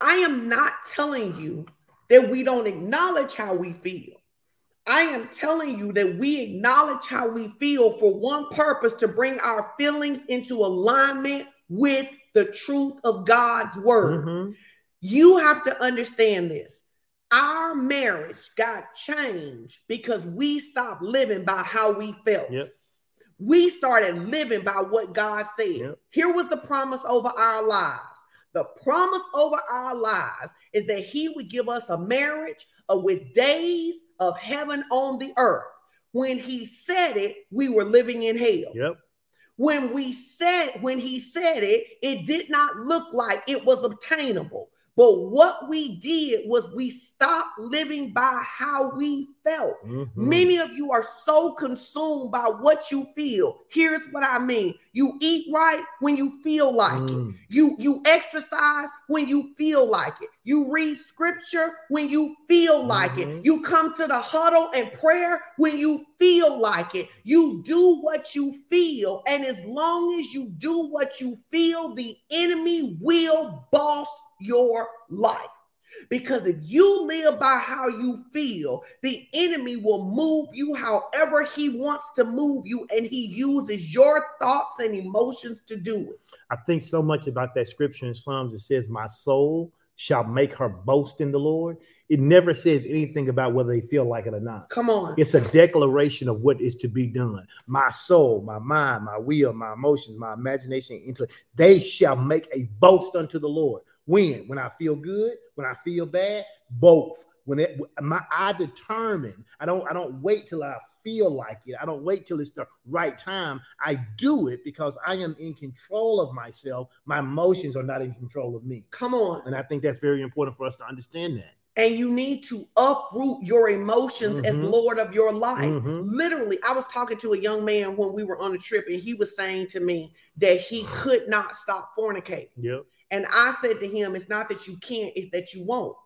I am not telling you that we don't acknowledge how we feel. I am telling you that we acknowledge how we feel for one purpose to bring our feelings into alignment with the truth of God's word. Mhm. You have to understand this. Our marriage got changed because we stopped living by how we felt. Yep. We started living by what God said. Yep. Here was the promise over our lives. The promise over our lives is that He would give us a marriage uh, with days of heaven on the earth. When He said it, we were living in hell Yep. when we said when he said it it did not look like it was obtainable but what we did was we stopped living by how we felt Mhm. Many of you are so consumed by what you feel. Here's what I mean. You eat right when you feel like it. Mm. You you exercise when you feel like it. You read scripture when you feel like Mhm. it. You come to the huddle and prayer when you feel like it. You do what you feel and as long as you do what you feel, the enemy will boss your life. Because if you live by how you feel, the enemy will move you however he wants to move you, and he uses your thoughts and emotions to do it. I think so much about that scripture in Psalms. It says, My soul shall make her boast in the Lord. It never says anything about whether they feel like it or not. Come on. It's a declaration of what is to be done. My soul, my mind, my will, my emotions, my imagination, intellect, they shall make a boast unto the Lord. When? When I feel good, when I feel bad, both. When it my I determine, I don't I don't wait till I feel like it. I don't wait till it's the right time. I do it because I am in control of myself. My emotions are not in control of me. Come on. And I think that's very important for us to understand that. And you need to uproot your emotions as Mhm. Lord of your life. Mhm. Literally, I was talking to a young man when we were on a trip, and he was saying to me that he could not stop fornicating. Yep. And I said to him, It's not that you can't, it's that you won't.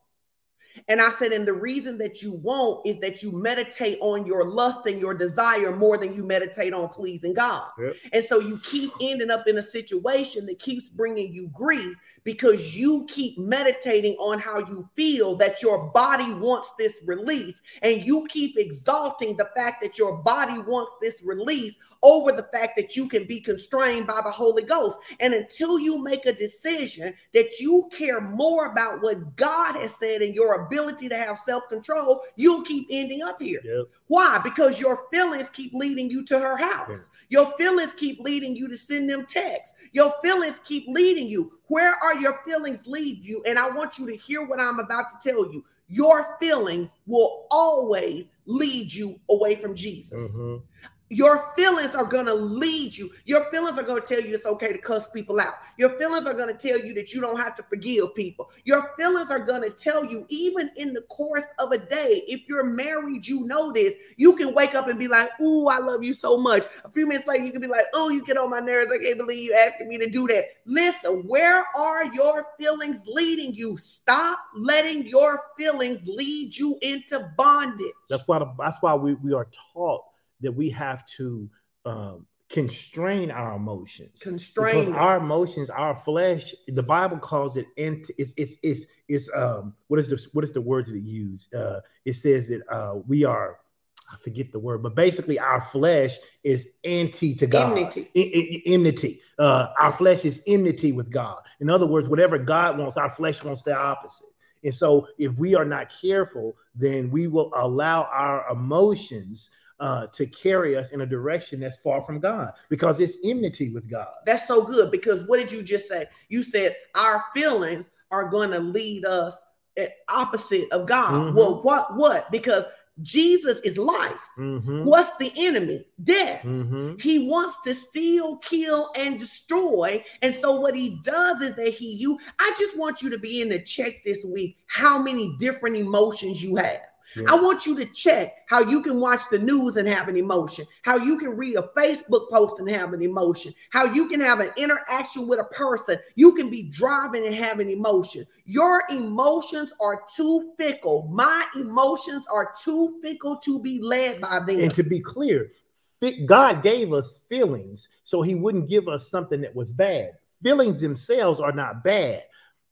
And I said, And the reason that you won't is that you meditate on your lust and your desire more than you meditate on pleasing God. Yep. And so you keep ending up in a situation that keeps bringing you grief because you keep meditating on how you feel that your body wants this release. And you keep exalting the fact that your body wants this release over the fact that you can be constrained by the Holy Ghost. And until you make a decision that you care more about what God has said and your ability to have self-control, you'll keep ending up here. Yep. Why? Because your feelings keep leading you to her house. Your feelings keep leading you to send them texts. Your feelings keep leading you. Where are your feelings lead you? And I want you to hear what I'm about to tell you. Your feelings will always lead you away from Jesus. Mhm. Your feelings are going to lead you. Your feelings are going to tell you it's okay to cuss people out. Your feelings are going to tell you that you don't have to forgive people. Your feelings are going to tell you, even in the course of a day, if you're married, you know this. You can wake up and be like, Ooh, I love you so much. A few minutes later, you can be like, Oh, you get on my nerves. I can't believe you asking me to do that. Listen, where are your feelings leading you? Stop letting your feelings lead you into bondage. That's why the, that's why we, we are taught that we have to um, constrain our emotions. Constrain. Because our emotions, our flesh, the Bible calls it ent- it's it's it's, it's um what is the what is the word that it use? Uh it says that uh we are I forget the word, but basically our flesh is anti to God. Enmity. Enmity. Uh our flesh is enmity with God. In other words, whatever God wants, our flesh wants the opposite. And so if we are not careful, then we will allow our emotions uh, to carry us in a direction that's far from God because it's enmity with God. That's so good because what did you just say? You said our feelings are going to lead us opposite of God. Mhm. Well, what what? Because Jesus is life. Mhm. What's the enemy? Death. Mhm. He wants to steal, kill, and destroy. And so what he does is that he you I just want you to be in to check this week how many different emotions you have. Yeah. I want you to check how you can watch the news and have an emotion, how you can read a Facebook post and have an emotion, how you can have an interaction with a person. You can be driving and have an emotion. Your emotions are too fickle. My emotions are too fickle to be led by them. And to be clear, God gave us feelings so he wouldn't give us something that was bad. Feelings themselves are not bad.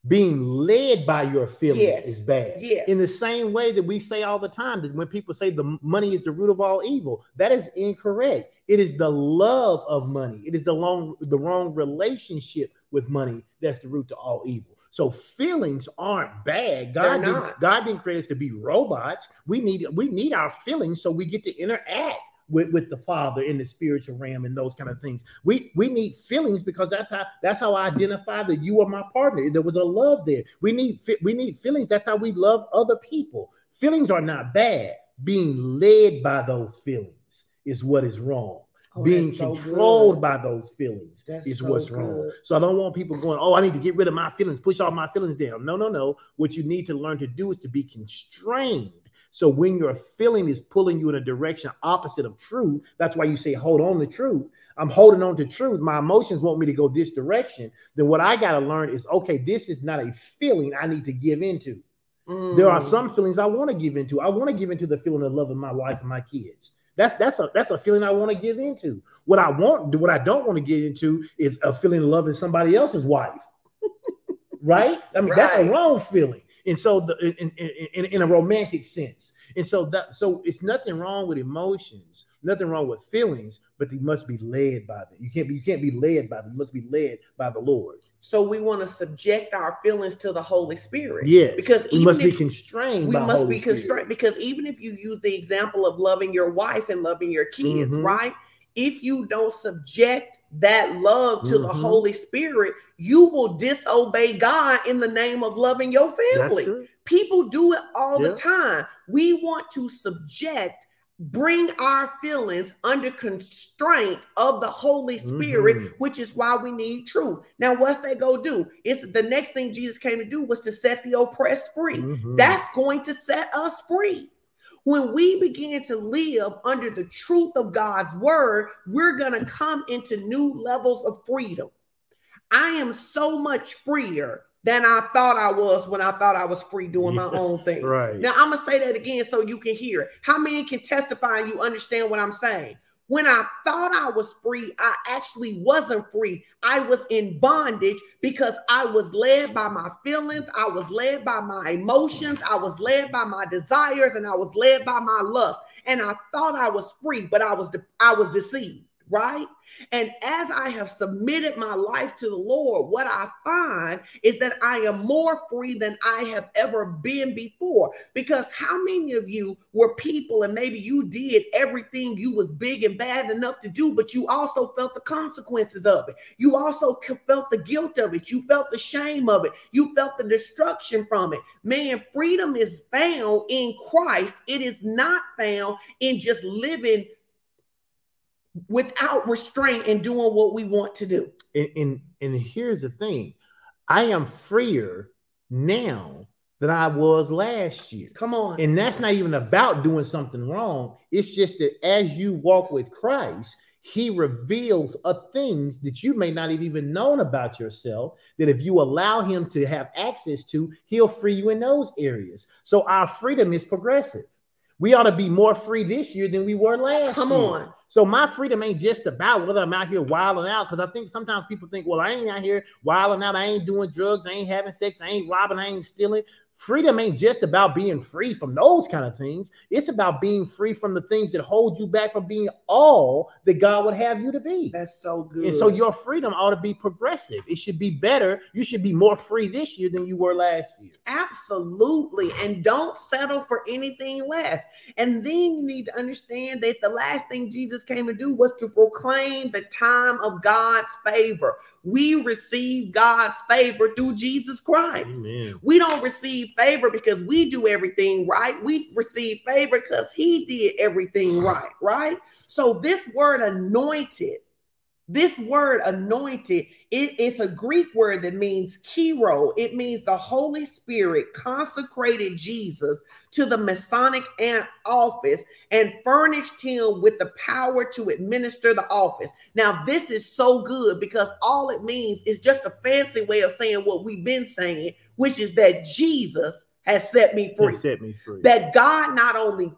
Being led by your feelings Yes. is bad. Yes. In the same way that we say all the time that when people say the money is the root of all evil, that is incorrect. It is the love of money. It is the long the wrong relationship with money that's the root to all evil. So feelings aren't bad. God didn't. God didn't create us to be robots. We need we need our feelings so we get to interact with, with the Father in the spiritual realm and those kind of things. We we need feelings because that's how that's how I identify that you are my partner. There was a love there. We need we need feelings. That's how we love other people. Feelings are not bad. Being led by those feelings is what is wrong. Oh, Being so controlled good. by those feelings That's is so what's wrong. So I don't want people going, oh, I need to get rid of my feelings, push all my feelings down. No, no, no. What you need to learn to do is to be constrained. So when your feeling is pulling you in a direction opposite of truth, that's why you say, hold on to truth. I'm holding on to truth. My emotions want me to go this direction. Then what I got to learn is, okay, this is not a feeling I need to give into. There are Mm. some feelings I want to give into. I want to give into the feeling of loving my wife and my kids. That's that's a that's a feeling I want to give into. What I want, what I don't want to get into is a feeling of loving somebody else's wife. *laughs* right? I mean, that's a wrong feeling. And so the in, in, in, in a romantic sense. And so that so it's nothing wrong with emotions, nothing wrong with feelings, but they must be led by them. You can't be you can't be led by them. You must be led by the Lord. So we want to subject our feelings to the Holy Spirit. Yes, Because we even must be if- constrained. we must Holy be Spirit. constrained because even if you use the example of loving your wife and loving your kids, Mhm. right? If you don't subject that love to the Mhm. Holy Spirit, you will disobey God in the name of loving your family. People do it all Yeah. the time. We want to subject, bring our feelings under constraint of the Holy Spirit, Mhm. which is why we need truth. Now, what's they go do? It's the next thing Jesus came to do was to set the oppressed free. Mhm. That's going to set us free. When we begin to live under the truth of God's word, we're going to come into new levels of freedom. I am so much freer than I thought I was when I thought I was free doing my own thing. right. Now, I'm going to say that again so you can hear. it. How many can testify and you understand what I'm saying? When I thought I was free, I actually wasn't free. I was in bondage because I was led by my feelings, I was led by my emotions, I was led by my desires, and I was led by my lust. And I thought I was free, but I was de- I was deceived. Right? And as I have submitted my life to the Lord, what I find is that I am more free than I have ever been before. Because how many of you were people and maybe you did everything you was big and bad enough to do, but you also felt the consequences of it. You also felt the guilt of it. You felt the shame of it. You felt the destruction from it. Man, freedom is found in Christ. It is not found in just living without restraint and doing what we want to do. And, and and here's the thing, I am freer now than I was last year. Come on. And that's not even about doing something wrong. It's just that as you walk with Christ, he reveals a things that you may not have even known about yourself that if you allow him to have access to he'll free you in those areas so our freedom is progressive we ought to be more free this year than we were last Come year. on. So my freedom ain't just about whether I'm out here wilding out. Because I think sometimes people think, well, I ain't out here wilding out. I ain't doing drugs. I ain't having sex. I ain't robbing. I ain't stealing freedom ain't just about being free from those kind of things. It's about being free from the things that hold you back from being all that God would have you to be. That's so good. And so your freedom ought to be progressive. It should be better. You should be more free this year than you were last year. Absolutely. And don't settle for anything less. And then you need to understand that the last thing Jesus came to do was to proclaim the time of God's favor. We receive God's favor through Jesus Christ. Amen. We don't receive favor because we do everything right. We receive favor because he did everything right, right? So this word anointed, this word anointed, it is a Greek word that means kiro. It means the Holy Spirit consecrated Jesus to the Messianic office and furnished him with the power to administer the office. Now, this is so good because all it means is just a fancy way of saying what we've been saying, which is that Jesus has set me free. Set me free. That God not only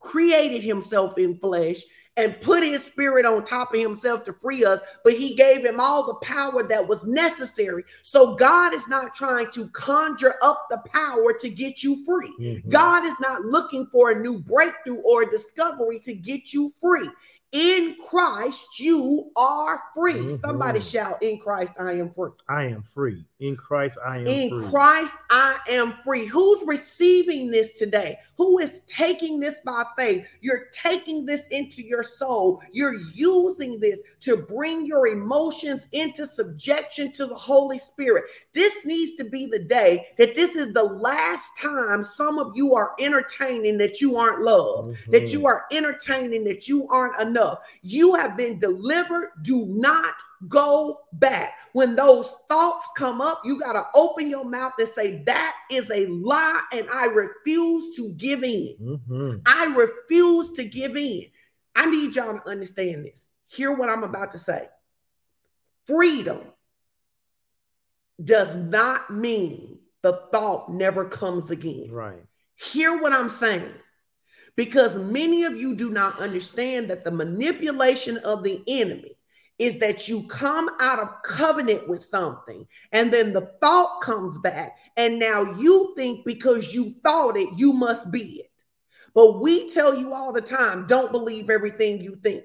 created himself in flesh and put his spirit on top of himself to free us, but he gave him all the power that was necessary. So God is not trying to conjure up the power to get you free. Mhm. God is not looking for a new breakthrough or a discovery to get you free. In Christ, you are free. Mhm. Somebody shout, In Christ, I am free. I am free. In Christ, I am In free. Christ, I am free. Who's receiving this today? Who is taking this by faith? You're taking this into your soul. You're using this to bring your emotions into subjection to the Holy Spirit. This needs to be the day that this is the last time some of you are entertaining that you aren't loved, that Mhm. you are entertaining that you aren't enough. You have been delivered. Do not go back. When those thoughts come up, you got to open your mouth and say, That is a lie, and I refuse to give in. Mhm. I refuse to give in. I need y'all to understand this. Hear what I'm about to say. Freedom does not mean the thought never comes again. Right. Hear what I'm saying. Because many of you do not understand that the manipulation of the enemy is that you come out of covenant with something and then the thought comes back and now you think because you thought it you must be it. But we tell you all the time don't believe everything you think.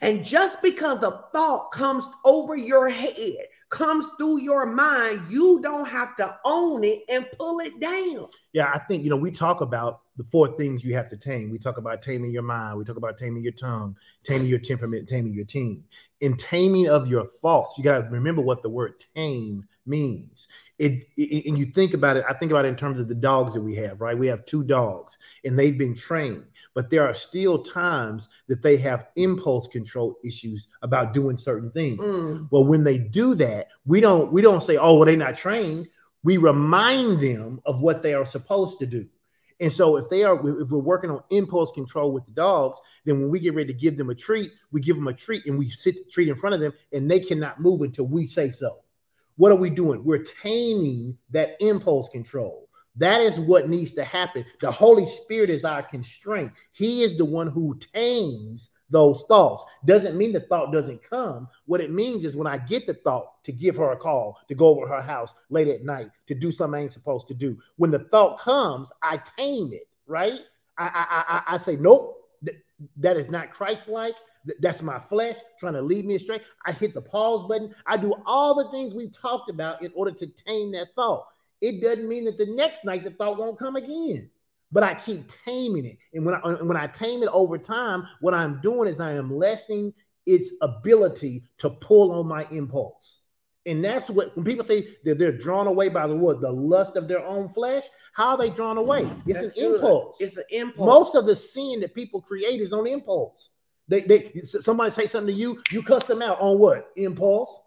And just because a thought comes over your head comes through your mind you don't have to own it and pull it down Yeah, I think you know we talk about the four things you have to tame. We talk about taming your mind. We talk about taming your tongue, taming your temperament, taming your team. In taming of your thoughts, you got to remember what the word tame means. It, it and you think about it. I think about it in terms of the dogs that we have. Right, we have two dogs, and they've been trained. But there are still times that they have impulse control issues about doing certain things. Mm. Well, when they do that, we don't we don't say, "Oh, well, they're not trained." We remind them of what they are supposed to do. And so, if they are, if we're working on impulse control with the dogs, then when we get ready to give them a treat, we give them a treat and we sit the treat in front of them, and they cannot move until we say so. What are we doing? We're taming that impulse control. That is what needs to happen. The Holy Spirit is our constraint. He is the one who tames those thoughts. Doesn't mean the thought doesn't come. What it means is when I get the thought to give her a call, to go over her house late at night, to do something I ain't supposed to do. When the thought comes, I tame it, right? I I I, I say, nope, th- that is not Christ-like. That's my flesh trying to lead me astray. I hit the pause button. I do all the things we've talked about in order to tame that thought. It doesn't mean that the next night the thought won't come again, but I keep taming it. And when I uh, when I tame it over time, what I'm doing is I am lessening its ability to pull on my impulse. And that's what when people say that they're drawn away by the what the lust of their own flesh, how are they drawn away? It's that's an good. impulse. It's an impulse. Most of the sin that people create is on impulse. They, they somebody say something to you, you cuss them out on what? Impulse.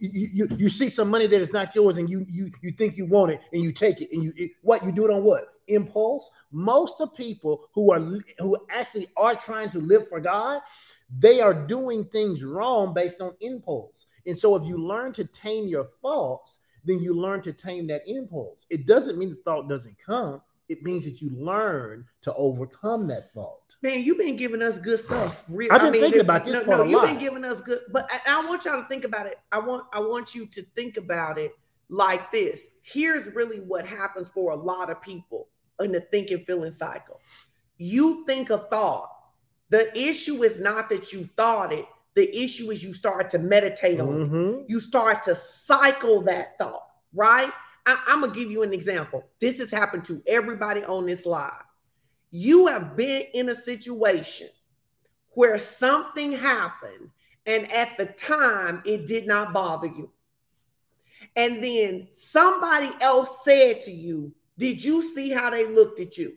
You, you, you see some money that is not yours and you you you think you want it and you take it and you it, what you do it on what? Impulse? Most of people who are who actually are trying to live for god they are doing things wrong based on impulse. And so if you learn to tame your thoughts then you learn to tame that impulse. It doesn't mean the thought doesn't come it means that you learn to overcome that thought Man, you've been giving us good stuff. *sighs* I've been I mean, thinking about this. No, no, you've been giving us good, but I, I, want y'all to think about it. I want I want you to think about it like this. Here's really what happens for a lot of people in the thinking feeling cycle. You think a thought. The issue is not that you thought it. The issue is you start to meditate on mm-hmm. it. You start to cycle that thought, right? I, I'm gonna give you an example. This has happened to everybody on this live you have been in a situation where something happened and at the time it did not bother you. And then somebody else said to you, Did you see how they looked at you?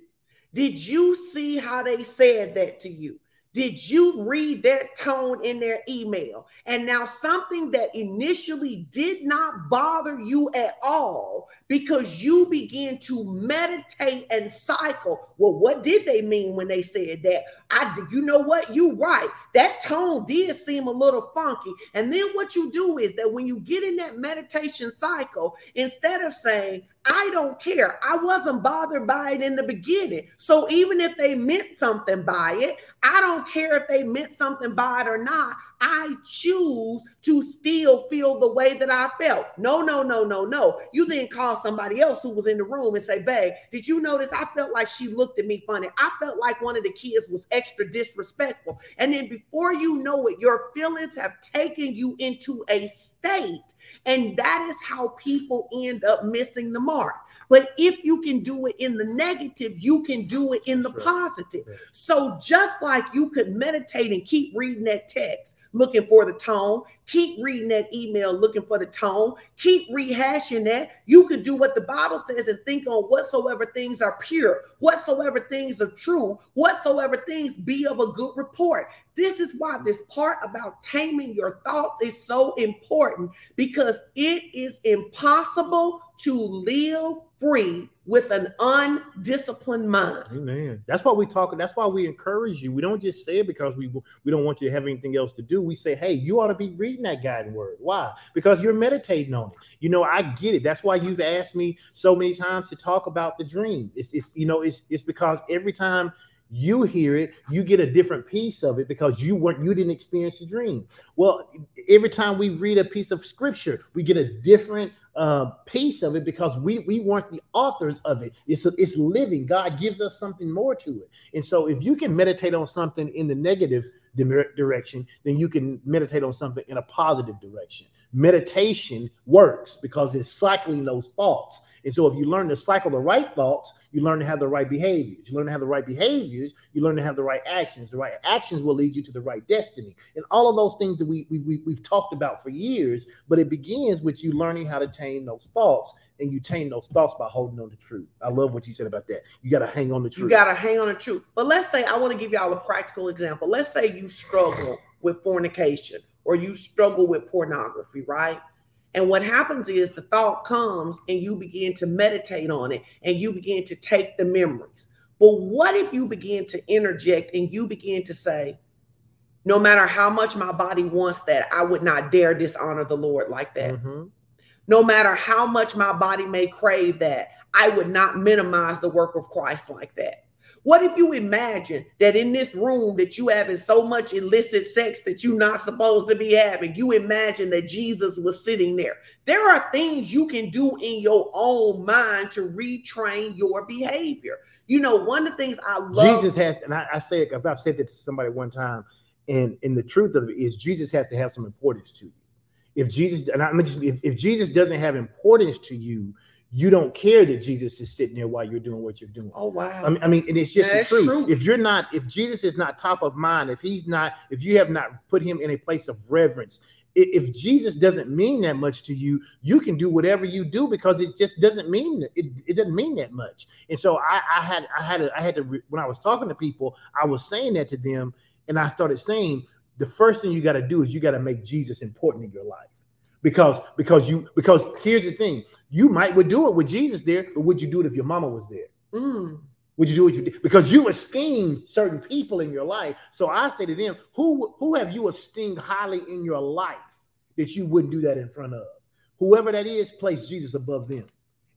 Did you see how they said that to you? Did you read their tone in their email? And now something that initially did not bother you at all because you begin to meditate and cycle. Well, what did they mean when they said that? I you know what? You right. That tone did seem a little funky. And then what you do is that when you get in that meditation cycle, instead of saying, I don't care. I wasn't bothered by it in the beginning. So even if they meant something by it, I don't care if they meant something by it or not. I choose to still feel the way that I felt. No, no, no, no, no. You then call somebody else who was in the room and say, Babe, did you notice? I felt like she looked at me funny. I felt like one of the kids was extra disrespectful. And then before you know it, your feelings have taken you into a state. And that is how people end up missing the mark. But if you can do it in the negative, you can do it in the positive. So just like you could meditate and keep reading that text, looking for the tone. Keep reading that email looking for the tone. Keep rehashing that. You could do what the Bible says and think on whatsoever things are pure, whatsoever things are true, whatsoever things be of a good report. This is why this part about taming your thoughts is so important because it is impossible to live free with an undisciplined mind. Amen. That's why we talk. That's why we encourage you. We don't just say it because we we don't want you to have anything else to do. We say, hey, you ought to be reading that guiding word. Why? Because you're meditating on it. You know, I get it. That's why you've asked me so many times to talk about the dream. It's, it's you know, it's it's because every time you hear it you get a different piece of it because you weren't you didn't experience the dream. Well every time we read a piece of scripture we get a different uh, piece of it because we we weren't the authors of it. It's a, it's living. God gives us something more to it. And so if you can meditate on something in the negative direction then you can meditate on something in a positive direction. Meditation works because it's cycling those thoughts. And so if you learn to cycle the right thoughts, you learn to have the right behaviors. You learn to have the right behaviors, you learn to have the right actions. The right actions will lead you to the right destiny. And all of those things that we, we, we, we've talked about for years, but it begins with you learning how to tame those thoughts and you tame those thoughts by holding on to truth. I love what you said about that. You got to hang on to truth. You got to hang on to truth. But let's say I want to give y'all a practical example. Let's say you struggle with fornication or you struggle with pornography, right? And what happens is the thought comes and you begin to meditate on it and you begin to take the memories. But what if you begin to interject and you begin to say, no matter how much my body wants that, I would not dare dishonor the Lord like that. Mm-hmm. No matter how much my body may crave that, I would not minimize the work of Christ like that. What if you imagine that in this room that you having so much illicit sex that you're not supposed to be having? You imagine that Jesus was sitting there. There are things you can do in your own mind to retrain your behavior. You know, one of the things I love Jesus has, and I, I say it because I've said that to somebody one time. And and the truth of it is Jesus has to have some importance to you. If Jesus and I mean, if, if Jesus doesn't have importance to you, you don't care that Jesus is sitting there while you're doing what you're doing. Oh wow. I mean, I mean, and it's just truth. true. If you're not, if Jesus is not top of mind, if he's not, if you have not put him in a place of reverence, if Jesus doesn't mean that much to you, you can do whatever you do because it just doesn't mean that it, it doesn't mean that much. And so I, I had I had to, I had to re- when I was talking to people, I was saying that to them, and I started saying the first thing you got to do is you got to make Jesus important in your life because because you because here's the thing you might would do it with Jesus there, but would you do it if your mama was there? Mm. Would you do what you did? Because you esteem certain people in your life. So I say to them, who who have you esteemed highly in your life that you wouldn't do that in front of? Whoever that is, place Jesus above them.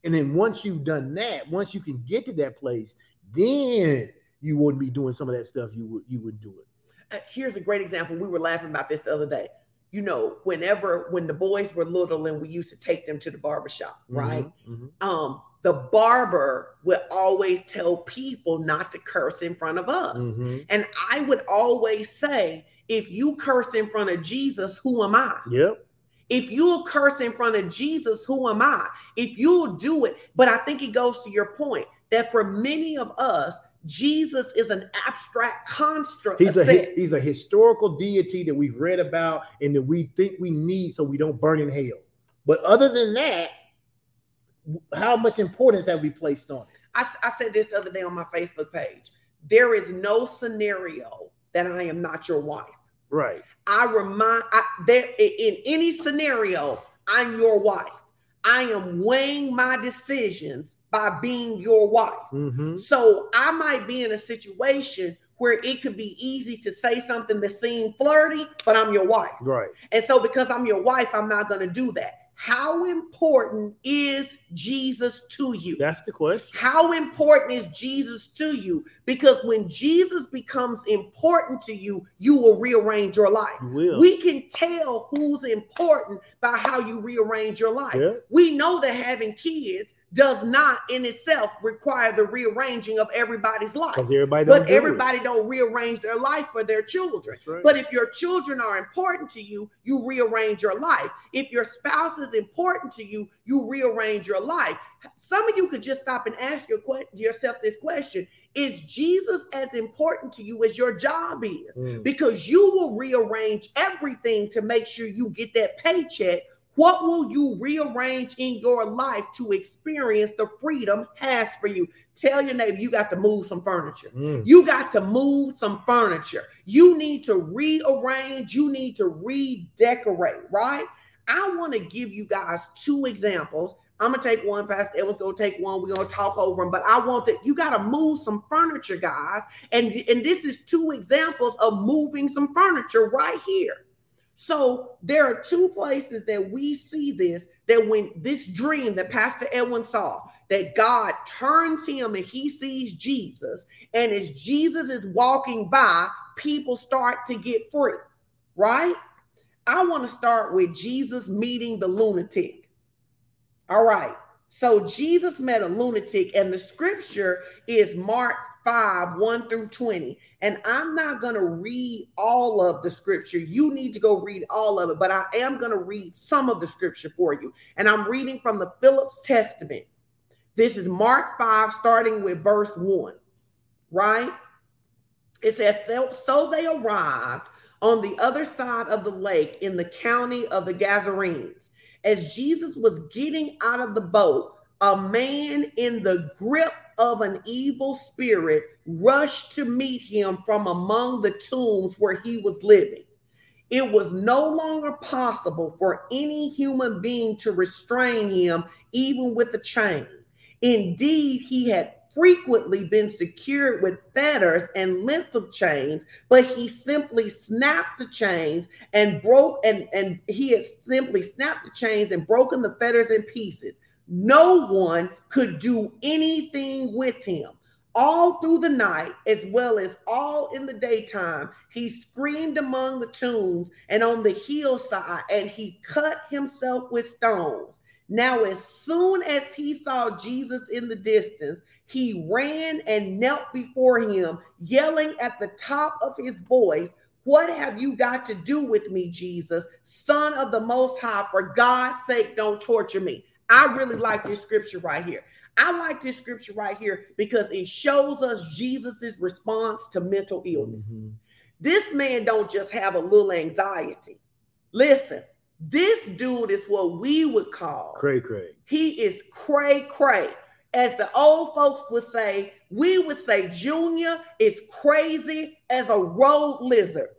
And then once you've done that, once you can get to that place, then you wouldn't be doing some of that stuff you would you would do it. Uh, Here's a great example. We were laughing about this the other day. You know, whenever when the boys were little and we used to take them to the barber shop, right? Mhm, Um, the barber would always tell people not to curse in front of us. mhm, mhm. And I would always say, if you curse in front of Jesus, who am I? Yep. If you'll curse in front of Jesus, who am I? If you'll do it, but I think it goes to your point that for many of us, Jesus is an abstract construct. He's a hi- he's a historical deity that we've read about and that we think we need so we don't burn in hell. But other than that, how much importance have we placed on it? I, I said this the other day on my Facebook page. There is no scenario that I am not your wife. Right. I remind I, there in any scenario, I'm your wife. I am weighing my decisions by being your wife. Mhm. So I might be in a situation where it could be easy to say something that seemed flirty, but I'm your wife. Right. And so because I'm your wife, I'm not going to do that. How important is Jesus to you? That's the question. How important is Jesus to you? Because when Jesus becomes important to you, you will rearrange your life. You. We can tell who's important by how you rearrange your life. yeah. We know that having kids does not in itself require the rearranging of everybody's life. Everybody But do it. everybody don't rearrange their life for their children. Right. But if your children are important to you, you rearrange your life. If your spouse is important to you, you rearrange your life. Some of you could just stop and ask your que- yourself this question Is Jesus as important to you as your job is? Mm. Because you will rearrange everything to make sure you get that paycheck. What will you rearrange in your life to experience the freedom has for you? Tell your neighbor you got to move some furniture. Mm. You got to move some furniture. You need to rearrange. You need to redecorate, right? I want to give you guys two examples. I'm gonna take one. Pastor Edwin's gonna take one. We're gonna talk over them, but I want that you got to move some furniture, guys. And and this is two examples of moving some furniture right here. So there are two places that we see this. That when this dream that Pastor Edwin saw, that God turns him and he sees Jesus, and as Jesus is walking by, people start to get free, right? I want to start with Jesus meeting the lunatic. All right. So Jesus met a lunatic, and the scripture is Mark 5 1 through 20. And I'm not going to read all of the scripture. You need to go read all of it, but I am going to read some of the scripture for you. And I'm reading from the Phillips Testament. This is Mark 5, starting with verse 1, right? It says, So, so they arrived on the other side of the lake in the county of the Gadarenes. As Jesus was getting out of the boat, a man in the grip of an evil spirit rushed to meet him from among the tombs where he was living. It was no longer possible for any human being to restrain him, even with a chain. Indeed, he had frequently been secured with fetters and lengths of chains, but he simply snapped the chains and broke and, and he had simply snapped the chains and broken the fetters in pieces. No one could do anything with him. All through the night, as well as all in the daytime, he screamed among the tombs and on the hillside, and he cut himself with stones. Now, as soon as he saw Jesus in the distance, he ran and knelt before him, yelling at the top of his voice, What have you got to do with me, Jesus, Son of the Most High? For God's sake, don't torture me. I really like this scripture right here. I like this scripture right here because it shows us Jesus's response to mental illness. Mm-hmm. This man don't just have a little anxiety. Listen, this dude is what we would call cray cray. He is cray cray. As the old folks would say, we would say Junior is crazy as a road lizard.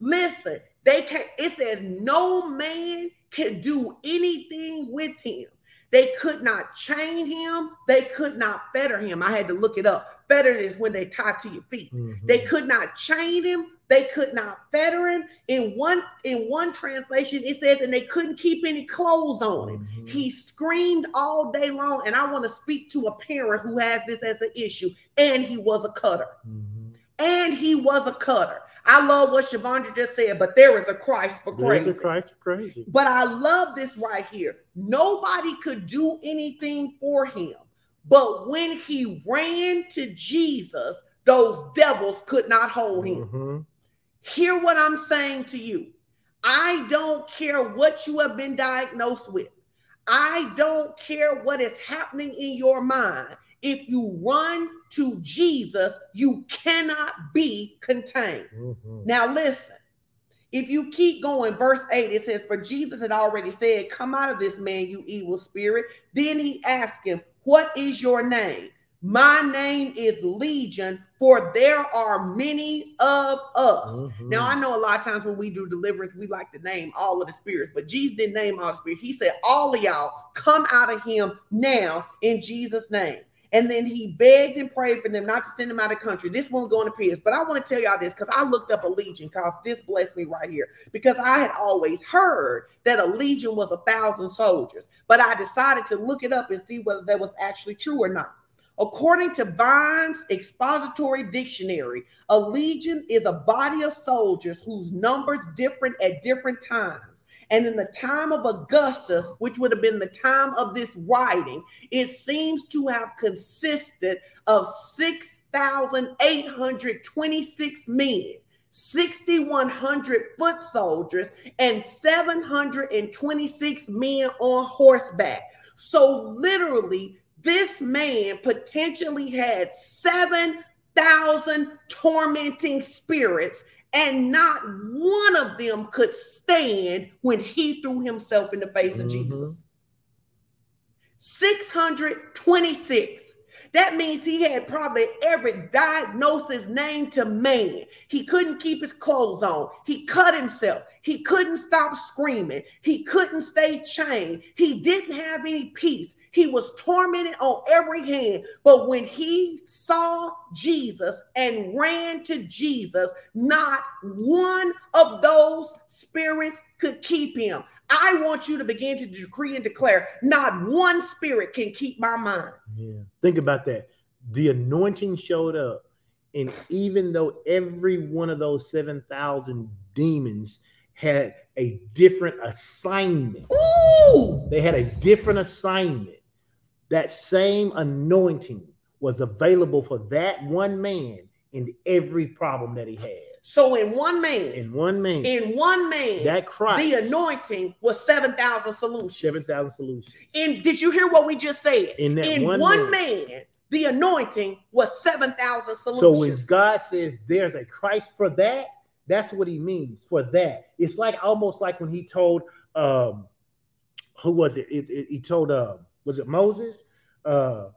Listen, they can't, it says no man can do anything with him. They could not chain him. They could not fetter him. I had to look it up. Fetter is when they tie to your feet. Mm-hmm. They could not chain him. They could not fetter him. In one in one translation, it says, and they couldn't keep any clothes on him. Mm-hmm. He screamed all day long. And I want to speak to a parent who has this as an issue. And he was a cutter. Mm-hmm. And he was a cutter. I love what Shavondra just said, but there is a Christ for crazy. There's a Christ for crazy. But I love this right here. Nobody could do anything for him. But when he ran to Jesus, those devils could not hold him. Mm-hmm. Hear what I'm saying to you. I don't care what you have been diagnosed with. I don't care what is happening in your mind. If you run to Jesus, you cannot be contained. Mm-hmm. Now, listen. If you keep going, verse 8, it says, For Jesus had already said, Come out of this man, you evil spirit. Then he asked him, What is your name? My name is Legion, for there are many of us. Mm-hmm. Now, I know a lot of times when we do deliverance, we like to name all of the spirits, but Jesus didn't name all the spirits. He said, All of y'all come out of him now in Jesus' name. And then he begged and prayed for them not to send them out of country. This won't go into Pierce, but I want to tell y'all this because I looked up a legion because this blessed me right here. Because I had always heard that a legion was a thousand soldiers, but I decided to look it up and see whether that was actually true or not. According to Vine's expository dictionary, a legion is a body of soldiers whose numbers different at different times and in the time of Augustus, which would have been the time of this writing, it seems to have consisted of 6,826 men, 6,100 foot soldiers, and 726 men on horseback. So, literally, this man potentially had 7,000 tormenting spirits and not one of them could stand when he threw himself in the face mm-hmm. of Jesus. 626. That means he had probably every diagnosis named to man. He couldn't keep his clothes on. He cut himself. He couldn't stop screaming. He couldn't stay chained. He didn't have any peace. He was tormented on every hand. But when he saw Jesus and ran to Jesus, not one of those spirits could keep him. I want you to begin to decree and declare not one spirit can keep my mind. Yeah. Think about that. The anointing showed up. And even though every one of those 7,000 demons had a different assignment, Ooh! they had a different assignment. That same anointing was available for that one man in every problem that he had. So in one man, in one man, in one man, that Christ, the anointing was seven thousand solutions. Seven thousand solutions. And did you hear what we just said? In, in one, one man, man, the anointing was seven thousand solutions. So when God says there's a Christ for that, that's what He means for that. It's like almost like when He told, um, who was it? It, it he told, uh, was it Moses? Uh,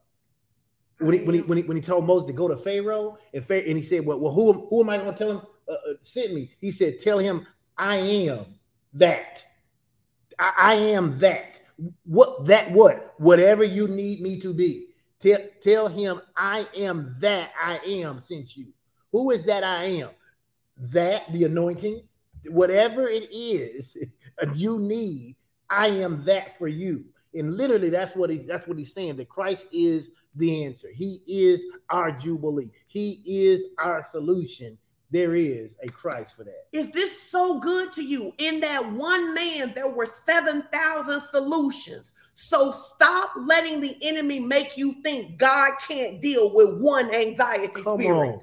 when he, when he when he when he told Moses to go to Pharaoh and Pharaoh, and he said, "Well, well who who am I going to tell him uh, uh, sent me. He said, Tell him I am that. I, I am that. What that what? Whatever you need me to be. Tell, tell him I am that I am sent you. Who is that I am? That the anointing, whatever it is *laughs* you need, I am that for you. And literally, that's what he's that's what he's saying. That Christ is the answer. He is our jubilee. He is our solution there is a Christ for that. Is this so good to you? In that one man, there were 7,000 solutions. So stop letting the enemy make you think God can't deal with one anxiety Come spirit. On.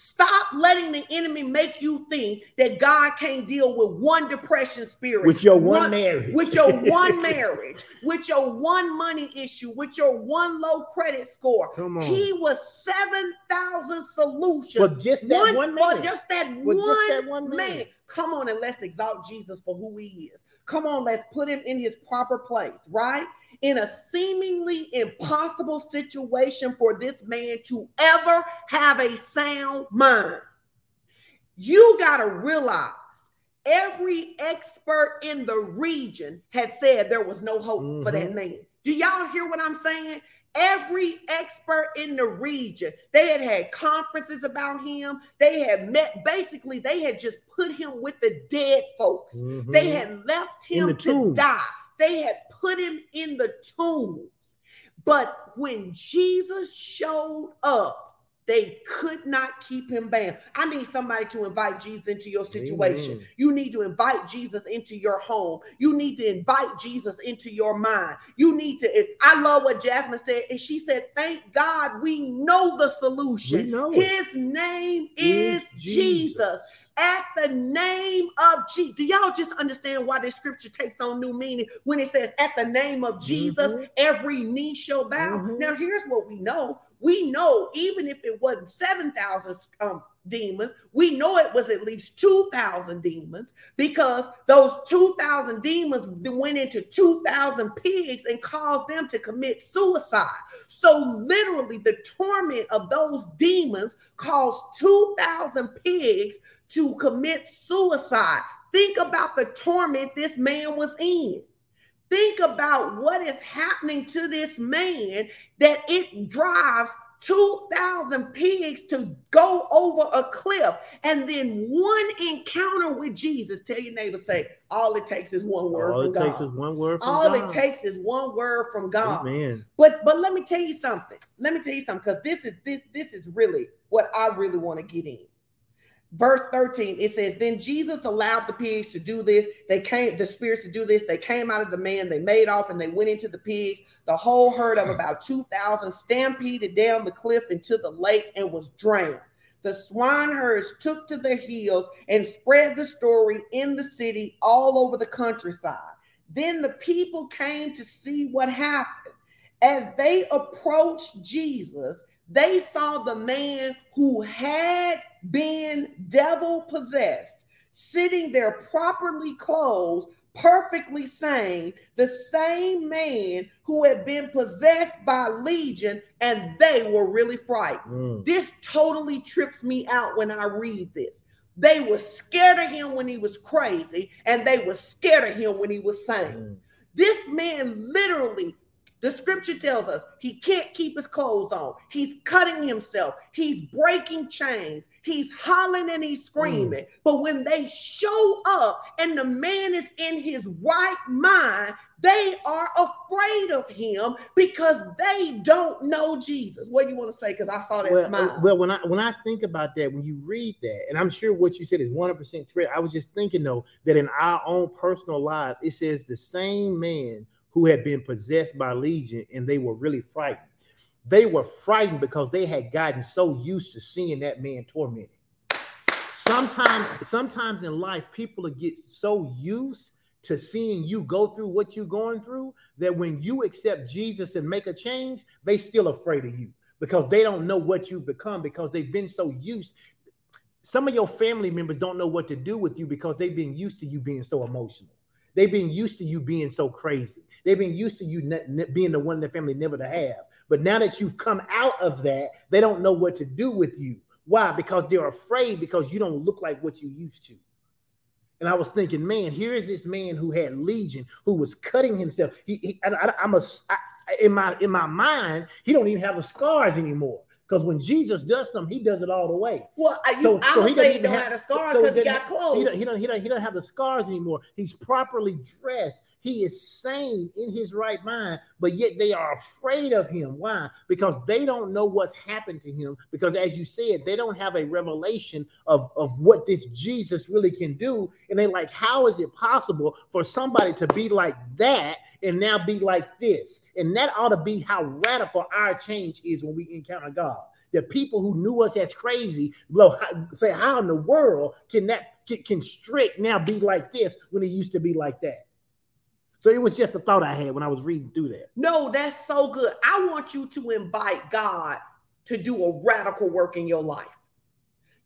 Stop letting the enemy make you think that God can't deal with one depression spirit, with your one, one marriage, with your *laughs* one marriage, with your one money issue, with your one low credit score. Come on. He was seven thousand solutions. For just that one, one. For just that, one, just that one man. man. Come on and let's exalt Jesus for who he is. Come on, let's put him in his proper place, right? In a seemingly impossible situation for this man to ever have a sound mind. You got to realize every expert in the region had said there was no hope mm-hmm. for that mm-hmm. man. Do y'all hear what I'm saying? Every expert in the region, they had had conferences about him. They had met, basically, they had just put him with the dead folks. Mm-hmm. They had left him to tombs. die. They had put him in the tombs. But when Jesus showed up, they could not keep him bound. I need somebody to invite Jesus into your situation. Amen. You need to invite Jesus into your home. You need to invite Jesus into your mind. You need to. I love what Jasmine said. And she said, Thank God we know the solution. Know His name is, is Jesus. Jesus. At the name of Jesus. Do y'all just understand why this scripture takes on new meaning when it says, At the name of Jesus, mm-hmm. every knee shall bow? Mm-hmm. Now, here's what we know we know even if it wasn't 7,000 um, demons, we know it was at least 2,000 demons because those 2,000 demons went into 2,000 pigs and caused them to commit suicide. So, literally, the torment of those demons caused 2,000 pigs to commit suicide. Think about the torment this man was in. Think about what is happening to this man that it drives 2,000 pigs to go over a cliff. And then one encounter with Jesus. Tell your neighbor, say, all it takes is one word all from God. All it takes is one word from all God. it takes is one word from God. Amen. But but let me tell you something. Let me tell you something, because this is this, this is really what I really want to get in verse 13 it says then jesus allowed the pigs to do this. They came the spirits to do this. They came out of the man they made off and they went into the pigs. The whole herd of hmm. about 2000 stampeded down the cliff into the lake and was drowned. The swineherds took to their heels and spread the story in the city all over the countryside. Then the people came to see what happened. As they approached jesus they saw the man who had been devil possessed sitting there properly clothed, perfectly sane, the same man who had been possessed by legion, and they were really frightened. Mm. This totally trips me out when I read this. They were scared of him when he was crazy, and they were scared of him when he was sane. Mm. This man literally the scripture tells us he can't keep his clothes on. He's cutting himself. He's breaking chains. He's hollering and he's screaming. Mm. But when they show up and the man is in his right mind, they are afraid of him because they don't know Jesus. What do you want to say? Because I saw that well, smile. Well, when I when I think about that, when you read that, and I'm sure what you said is 100% true. I was just thinking though that in our own personal lives, it says the same man who had been possessed by legion and they were really frightened. They were frightened because they had gotten so used to seeing that man tormented. Sometimes, sometimes in life, people get so used to seeing you go through what you're going through that when you accept Jesus and make a change, they still afraid of you because they don't know what you've become because they've been so used. Some of your family members don't know what to do with you because they've been used to you being so emotional. They've been used to you being so crazy. They've been used to you ne- ne- being the one in the family never to have. But now that you've come out of that, they don't know what to do with you. Why? Because they're afraid because you don't look like what you used to. And I was thinking, man, here is this man who had legion, who was cutting himself. He, he I, am a, I, in my in my mind, he don't even have the scars anymore. Because when Jesus does something, he does it all the way. Well, you, so, I so would say he don't have, the scars because so, he got clothes. He don't, he, don't, he, don't, he don't have the scars anymore. He's properly dressed. He is sane in his right mind, but yet they are afraid of him. Why? Because they don't know what's happened to him. Because as you said, they don't have a revelation of, of what this Jesus really can do. And they're like, how is it possible for somebody to be like that and now be like this? And that ought to be how radical our change is when we encounter God. The people who knew us as crazy, say, how in the world can that can, can Strick now be like this when he used to be like that? So it was just a thought I had when I was reading through that. No, that's so good. I want you to invite God to do a radical work in your life.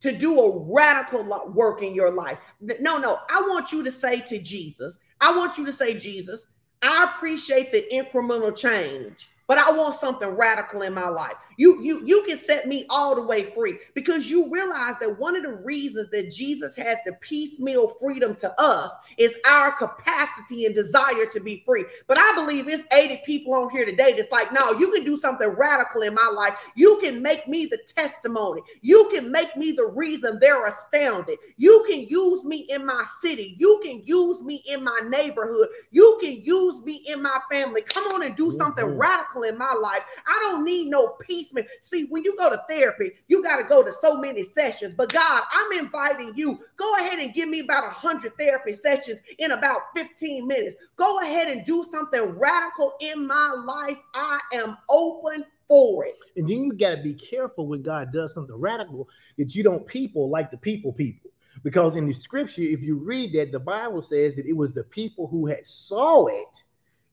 To do a radical work in your life. No, no. I want you to say to Jesus, I want you to say, Jesus, I appreciate the incremental change but I want something radical in my life. You you you can set me all the way free because you realize that one of the reasons that Jesus has the piecemeal freedom to us is our capacity and desire to be free. But I believe it's 80 people on here today that's like, no, you can do something radical in my life. You can make me the testimony. You can make me the reason they're astounded. You can use me in my city. You can use me in my neighborhood. You can use me in my family. Come on and do something mm-hmm. radical in my life. I don't need no peace policeman. See, when you go to therapy, you got to go to so many sessions. But God, I'm inviting you. Go ahead and give me about 100 therapy sessions in about 15 minutes. Go ahead and do something radical in my life. I am open for it. And then you got to be careful when God does something radical that you don't people like the people people. Because in the scripture, if you read that, the Bible says that it was the people who had saw it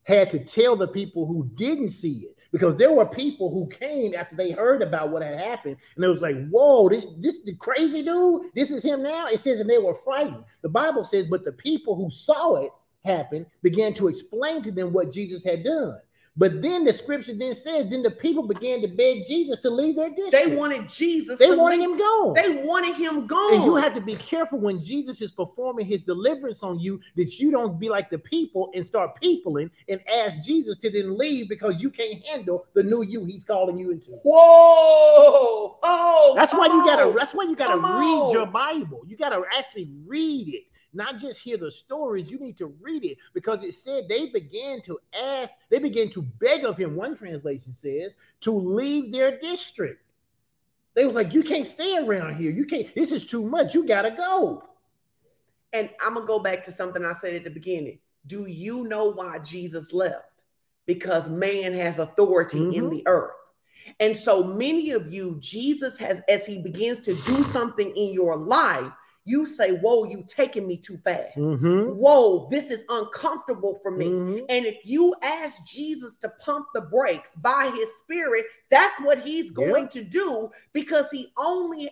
had to tell the people who didn't see it because there were people who came after they heard about what had happened and it was like whoa this this the crazy dude? This is him now? It says and they were frightened. The bible says but the people who saw it happen began to explain to them what jesus had done but then the scripture then says, then the people began to beg Jesus to leave their district. They wanted Jesus. They wanted leave. him gone. They wanted him gone. And you have to be careful when Jesus is performing his deliverance on you that you don't be like the people and start peopling and ask Jesus to then leave because you can't handle the new you he's calling you into. Whoa! Oh, that's why you gotta. That's why you gotta read on. your Bible. You gotta actually read it not just hear the stories, you need to read it because it said they began to ask, they began to beg of him. One translation says to leave their district. They was like, You can't stay around here. You can't, this is too much. You gotta go. And I'm gonna go back to something I said at the beginning. Do you know why Jesus left? Because man has authority mm-hmm. in the earth. And so many of you, Jesus has, as he begins to do something in your life, you say, Whoa, you taking me too fast. Mm-hmm. Whoa, this is uncomfortable for me. Mm-hmm. And if you ask Jesus to pump the brakes by his spirit, that's what he's going yep. to do because he only,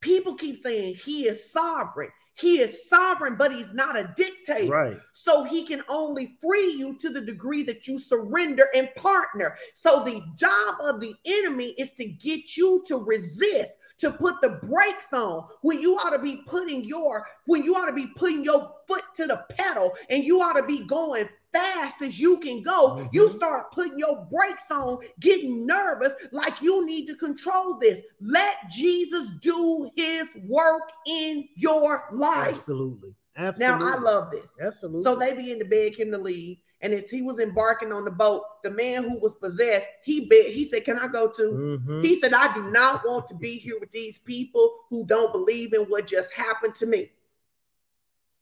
people keep saying he is sovereign. He is sovereign, but he's not a dictator. Right. So he can only free you to the degree that you surrender and partner. So the job of the enemy is to get you to resist, to put the brakes on when you ought to be putting your when you ought to be putting your foot to the pedal and you ought to be going fast as you can go, mm-hmm. you start putting your brakes on, getting nervous, like you need to control this. Let Jesus do his work in your life. Absolutely. Absolutely. Now I love this. Absolutely. So they begin to beg him to leave. And as he was embarking on the boat, the man who was possessed, he begged, he said, Can I go to? Mm-hmm. He said, I do not want to be here with these people who don't believe in what just happened to me.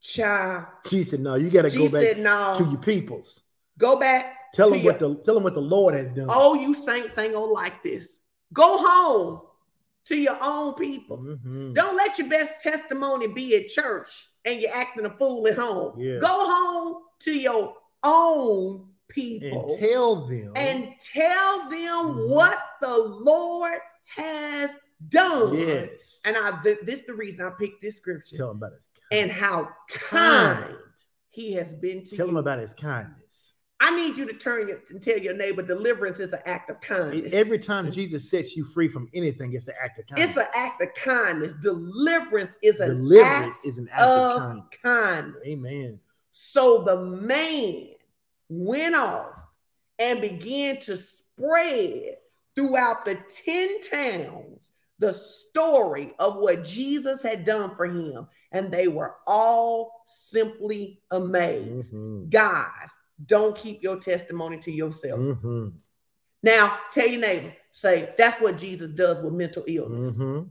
Child. She said, No, you gotta go back said, no. to your peoples. Go back. Tell them your... what the tell them what the Lord has done. Oh, you saints ain't gonna like this. Go home to your own people. Mm-hmm. Don't let your best testimony be at church and you're acting a fool at home. Yeah. Go home to your own people and tell them and tell them mm-hmm. what the Lord has done. Yes. And I th- this is the reason I picked this scripture. Tell them about his and how kind, he has been to Tell you. him about his kindness. I need you to turn your, and tell your neighbor deliverance is an act of kindness. Every time Jesus sets you free from anything, it's an act of kindness. It's an act of kindness. Deliverance is an deliverance act is an act of, of kindness. kindness. Amen. So the man went off and began to spread throughout the 10 towns the story of what Jesus had done for him. And they were all simply amazed. Mm-hmm. Guys, don't keep your testimony to yourself. Mm-hmm. Now, tell your neighbor, say, that's what Jesus does with mental illness. Mm-hmm.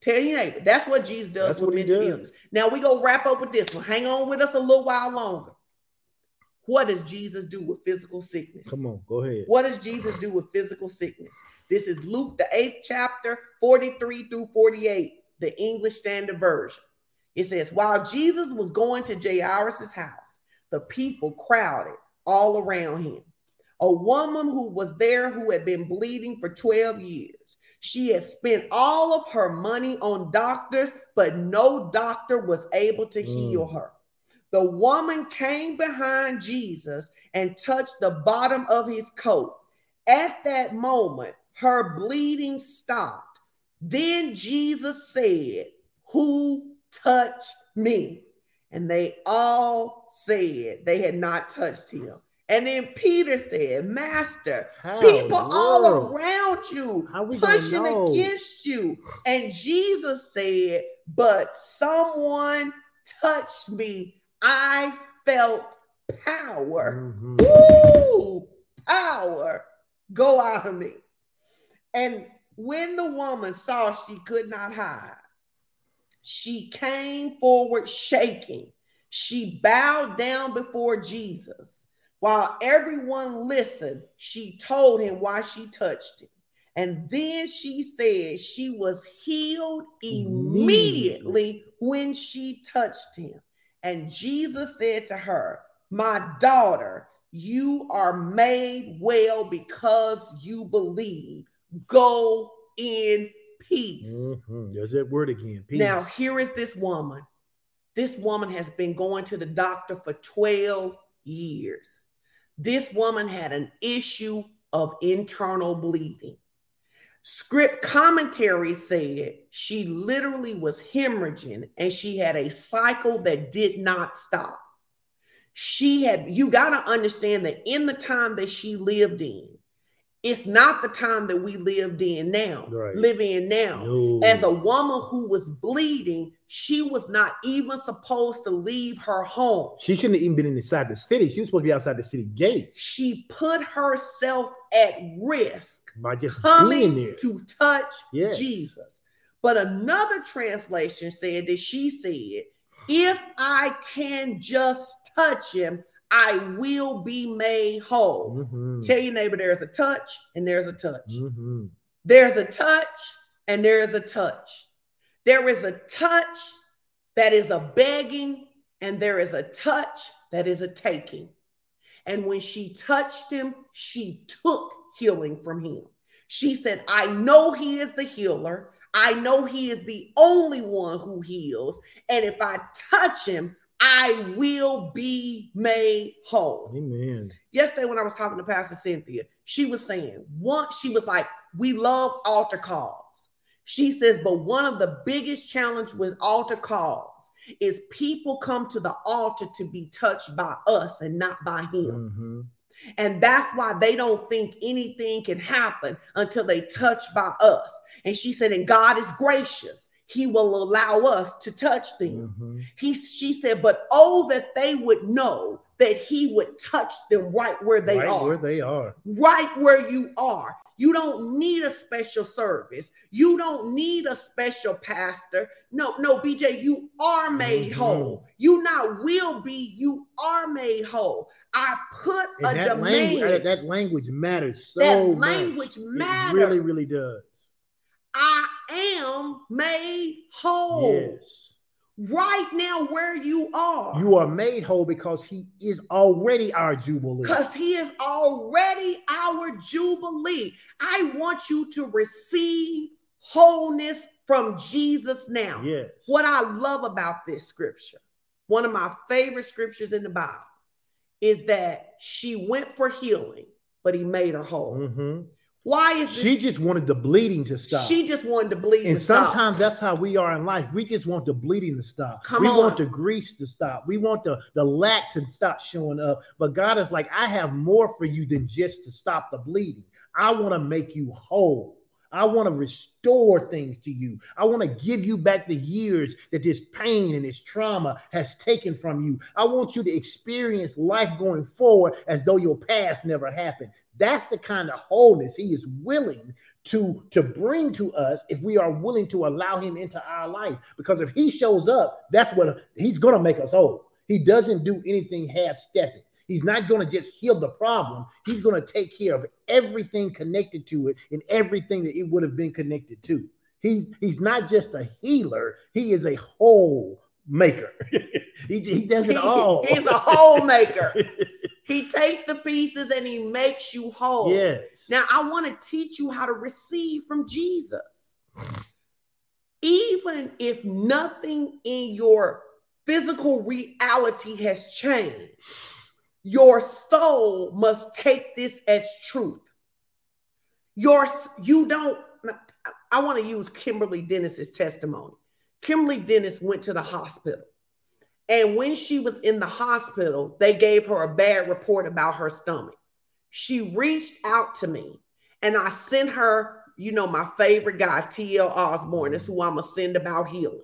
Tell your neighbor, that's what Jesus does that's with mental illness. Now, we go wrap up with this one. Hang on with us a little while longer. What does Jesus do with physical sickness? Come on, go ahead. What does Jesus do with physical sickness? This is Luke, the eighth chapter, 43 through 48, the English Standard Version. It says, While Jesus was going to Jairus' house, the people crowded all around him. A woman who was there who had been bleeding for 12 years. She had spent all of her money on doctors, but no doctor was able to heal Mm. her. The woman came behind Jesus and touched the bottom of his coat. At that moment, her bleeding stopped. Then Jesus said, Who touched me? And they all said they had not touched him. And then Peter said, Master, How people all around you How we gonna pushing against you. And Jesus said, But someone touched me. I felt power. Mm-hmm. Woo! Power go out of me. And when the woman saw she could not hide, she came forward shaking. She bowed down before Jesus. While everyone listened, she told him why she touched him. And then she said she was healed immediately when she touched him. And Jesus said to her, My daughter, you are made well because you believe. Go in peace. Mhm. There's that word again. Peace. Now, here is this woman. This woman has been going to the doctor for 12 years. This woman had an issue of internal bleeding. Script commentary said she literally was hemorrhaging and she had a cycle that did not stop. She had, you got to understand that in the time that she lived in, it's not the time that we lived in now, Right. live in now. No. As a woman who was bleeding, she was not even supposed to leave her home. she shouldn't have even been inside the city. She was supposed to be outside the city gate She put herself at risk by just being coming there. to touch Yes. Jesus. But another translation said that she said, If I can just touch him, I will be made whole. Mhm. Tell your neighbor there's a touch and there's a touch. Mhm. There's a touch and there is a touch. There is a touch that is a begging, and there is a touch that is a taking. And when she touched him, she took healing from him. She said, I know he is the healer. I know he is the only one who heals. And if I touch him, I will be made whole Amen. yesterday when I was talking to Pastor Cynthia, she was saying once she was like, we love altar calls. She says, but one of the biggest challenge with altar calls is people come to the altar to be touched by us and not by him. Mhm. And that's why they don't think anything can happen until they touch by us. And she said, and God is gracious. He will allow us to touch them. Mhm. He she said, but oh, that they would know that he would touch them right where they right are. where they are. right where you are. You don't need a special service. You don't need a special pastor. No, no, BJ, you are made Mhm. whole. You not will be, you are made whole. I put And a that demand. that, that language matters so That much. language It really, really does. I am made whole. Yes. Right now, where you are. You are made whole because he is already our jubilee. because he is already our jubilee. I want you to receive wholeness from Jesus now. Yes. What I love about this scripture, one of my favorite scriptures in the Bible, is that she went for healing, but he made her whole. Mhm. Why is this? She just wanted the bleeding to stop. She just wanted to bleed. and to stop. sometimes that's how we are in life. We just want the bleeding to stop. Come we on. want the grease to stop. We want the, the lack to stop showing up. But God is like, I have more for you than just to stop the bleeding. I want to make you whole. I want to restore things to you. I want to give you back the years that this pain and this trauma has taken from you. I want you to experience life going forward as though your past never happened. That's the kind of wholeness he is willing to to bring to us if we are willing to allow him into our life because if he shows up that's what he's going to make us whole he doesn't do anything half-stepping He's not going to just heal the problem. He's going to take care of everything connected to it and everything that it would have been connected to. He's he's not just a healer, he is a whole maker. *laughs* he, he does it all. He's a whole maker. *laughs* he takes the pieces and he makes you whole. Yes. Now I want to teach you how to receive from Jesus. Even if nothing in your physical reality has changed, your soul must take this as truth. Your you don't I want to use Kimberly Dennis's testimony. Kimberly Dennis went to the hospital. And when she was in the hospital, they gave her a bad report about her stomach. She reached out to me and I sent her, you know, my favorite guy, T.L. Osborn, is who I'm going to send about healing.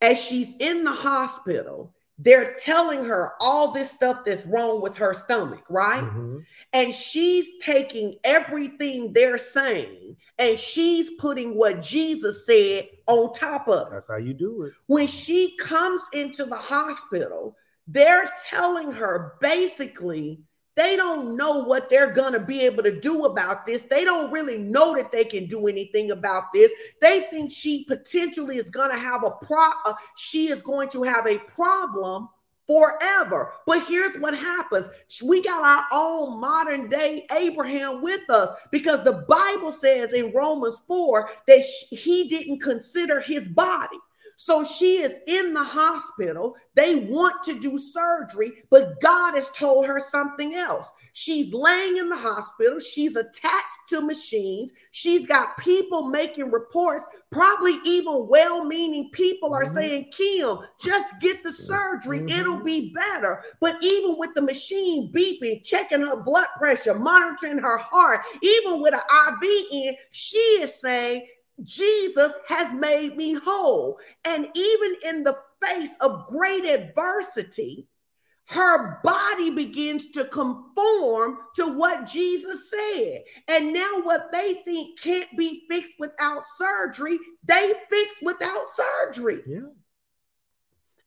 As she's in the hospital, they're telling her all this stuff that's wrong with her stomach, right? Mm-hmm. And she's taking everything they're saying and she's putting what Jesus said on top of it. That's how you do it. When she comes into the hospital, they're telling her basically they don't know what they're going to be able to do about this. They don't really know that they can do anything about this. They think she potentially is going to have a pro uh, she is going to have a problem forever. But here's what happens. We got our own modern day Abraham with us because the Bible says in Romans 4 that he didn't consider his body. So she is in the hospital. They want to do surgery, but God has told her something else. She's laying in the hospital. She's attached to machines. She's got people making reports. Probably even well meaning people are mm-hmm. saying, Kim, just get the surgery. Mm-hmm. It'll be better. But even with the machine beeping, checking her blood pressure, monitoring her heart, even with an IV in, she is saying, Jesus has made me whole. And even in the face of great adversity, her body begins to conform to what Jesus said. And now, what they think can't be fixed without surgery, they fix without surgery. Yeah.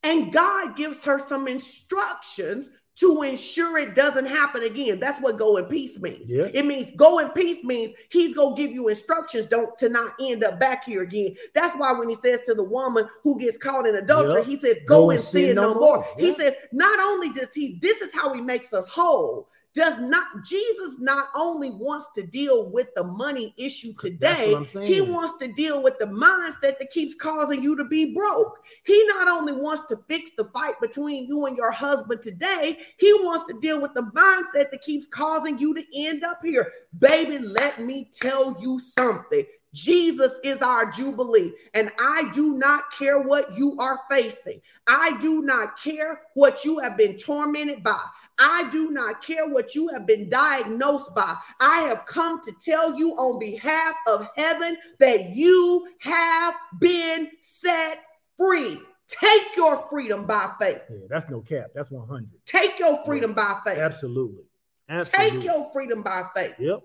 And God gives her some instructions to ensure it doesn't happen again. That's what go in peace means. Yes. It means go in peace means he's gonna give you instructions don't to not end up back here again. That's why when he says to the woman who gets caught in adultery, yep. he says, Go, go and sin, no more. more. He says, not only does he, this is how he makes us whole does not Jesus not only wants to deal with the money issue today, he wants to deal with the mindset that keeps causing you to be broke. He not only wants to fix the fight between you and your husband today, he wants to deal with the mindset that keeps causing you to end up here. Baby, let me tell you something. Jesus is our Jubilee, and I do not care what you are facing. I do not care what you have been tormented by. I do not care what you have been diagnosed by. I have come to tell you on behalf of heaven that you have been set free. Take your freedom by faith. Yeah, that's no cap. That's 100. Take your freedom yeah, by faith. Absolutely. Absolutely. Take your freedom by faith. Yep.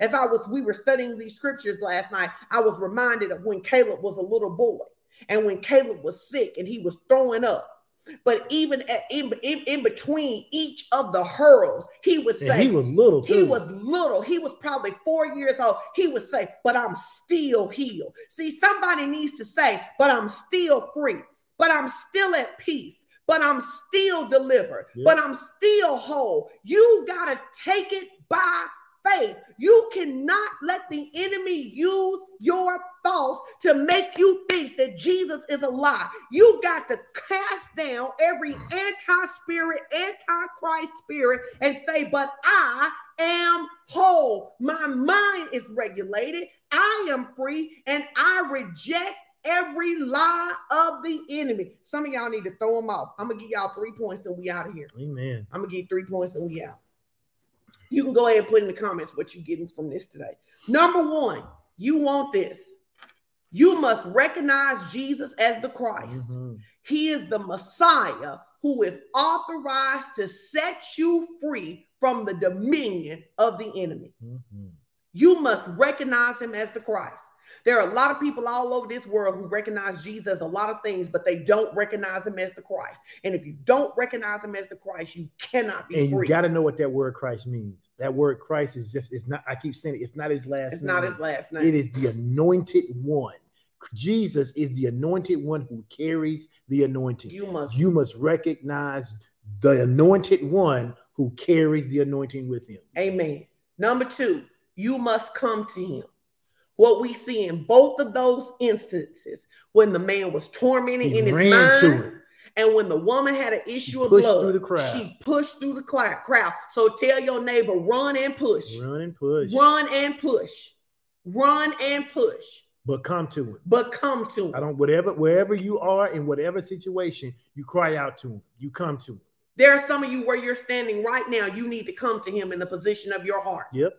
As I was, we were studying these scriptures last night. I was reminded of when Caleb was a little boy and when Caleb was sick and he was throwing up but even at, in, in, in between each of the hurls, he would say, and he was little. Too. He was little. He was probably four years old. He would say, But I'm still healed. See, somebody needs to say, But I'm still free. But I'm still at peace. But I'm still delivered. But I'm still whole. You got to take it by faith. You cannot let the enemy use your thoughts to make you think that Jesus is a lie. You got to cast down every anti spirit, anti Christ spirit, and say, But I am whole. My mind is regulated. I am free, and I reject every lie of the enemy. Some of y'all need to throw them off. I'm gonna give y'all three points and we out of here. Amen. I'm gonna give three points and we out. You can go ahead and put in the comments what you're getting from this today. Number one, you want this. You must recognize Jesus as the Christ. Mm-hmm. He is the Messiah who is authorized to set you free from the dominion of the enemy. Mm-hmm. You must recognize him as the Christ. There are a lot of people all over this world who recognize Jesus a lot of things, but they don't recognize him as the Christ. And if you don't recognize him as the Christ, you cannot be and free. you got to know what that word Christ means. That word Christ is just, it's not, I keep saying it, it's not his last it's name. not his last name. It is the anointed one. Jesus is the anointed one who carries the anointing. you must You must recognize the anointed one who carries the anointing with him. Amen. Number two, you must come to him. What we see in both of those instances, when the man was tormented He in his mind, to and when the woman had an issue of pushed blood, through the crowd. she pushed through the crowd. So tell your neighbor, run and push, Run and push. run and push, run and push, But come to him. but come to him. I don't whatever wherever you are in whatever situation, you cry out to him. You come to him. There are some of you where you're standing right now. You need to come to him in the position of your heart. Yep.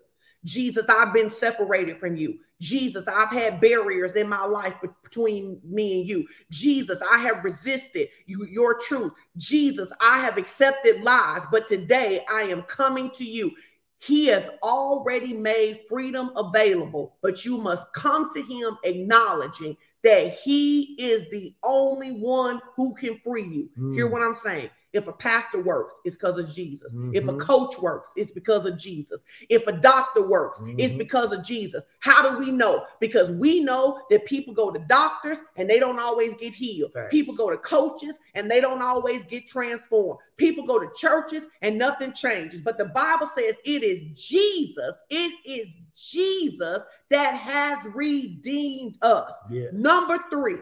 Jesus, I've been separated from you. Jesus, I've had barriers in my life between me and you. Jesus, I have resisted you, your truth. Jesus, I have accepted lies, but today I am coming to you. He has already made freedom available, but you must come to him acknowledging that he is the only one who can free you. Hear Mm. what I'm saying? If a pastor works, it's because of Jesus. If a Mhm. coach works, it's because of Jesus. If a doctor works, it's Mhm. because of Jesus. How do we know? Because we know that people go to doctors and they don't always get healed. Facts. People go to coaches and they don't always get transformed. People go to churches and nothing changes. But the Bible says it is Jesus, it is Jesus that has redeemed us. Yeah. Number three,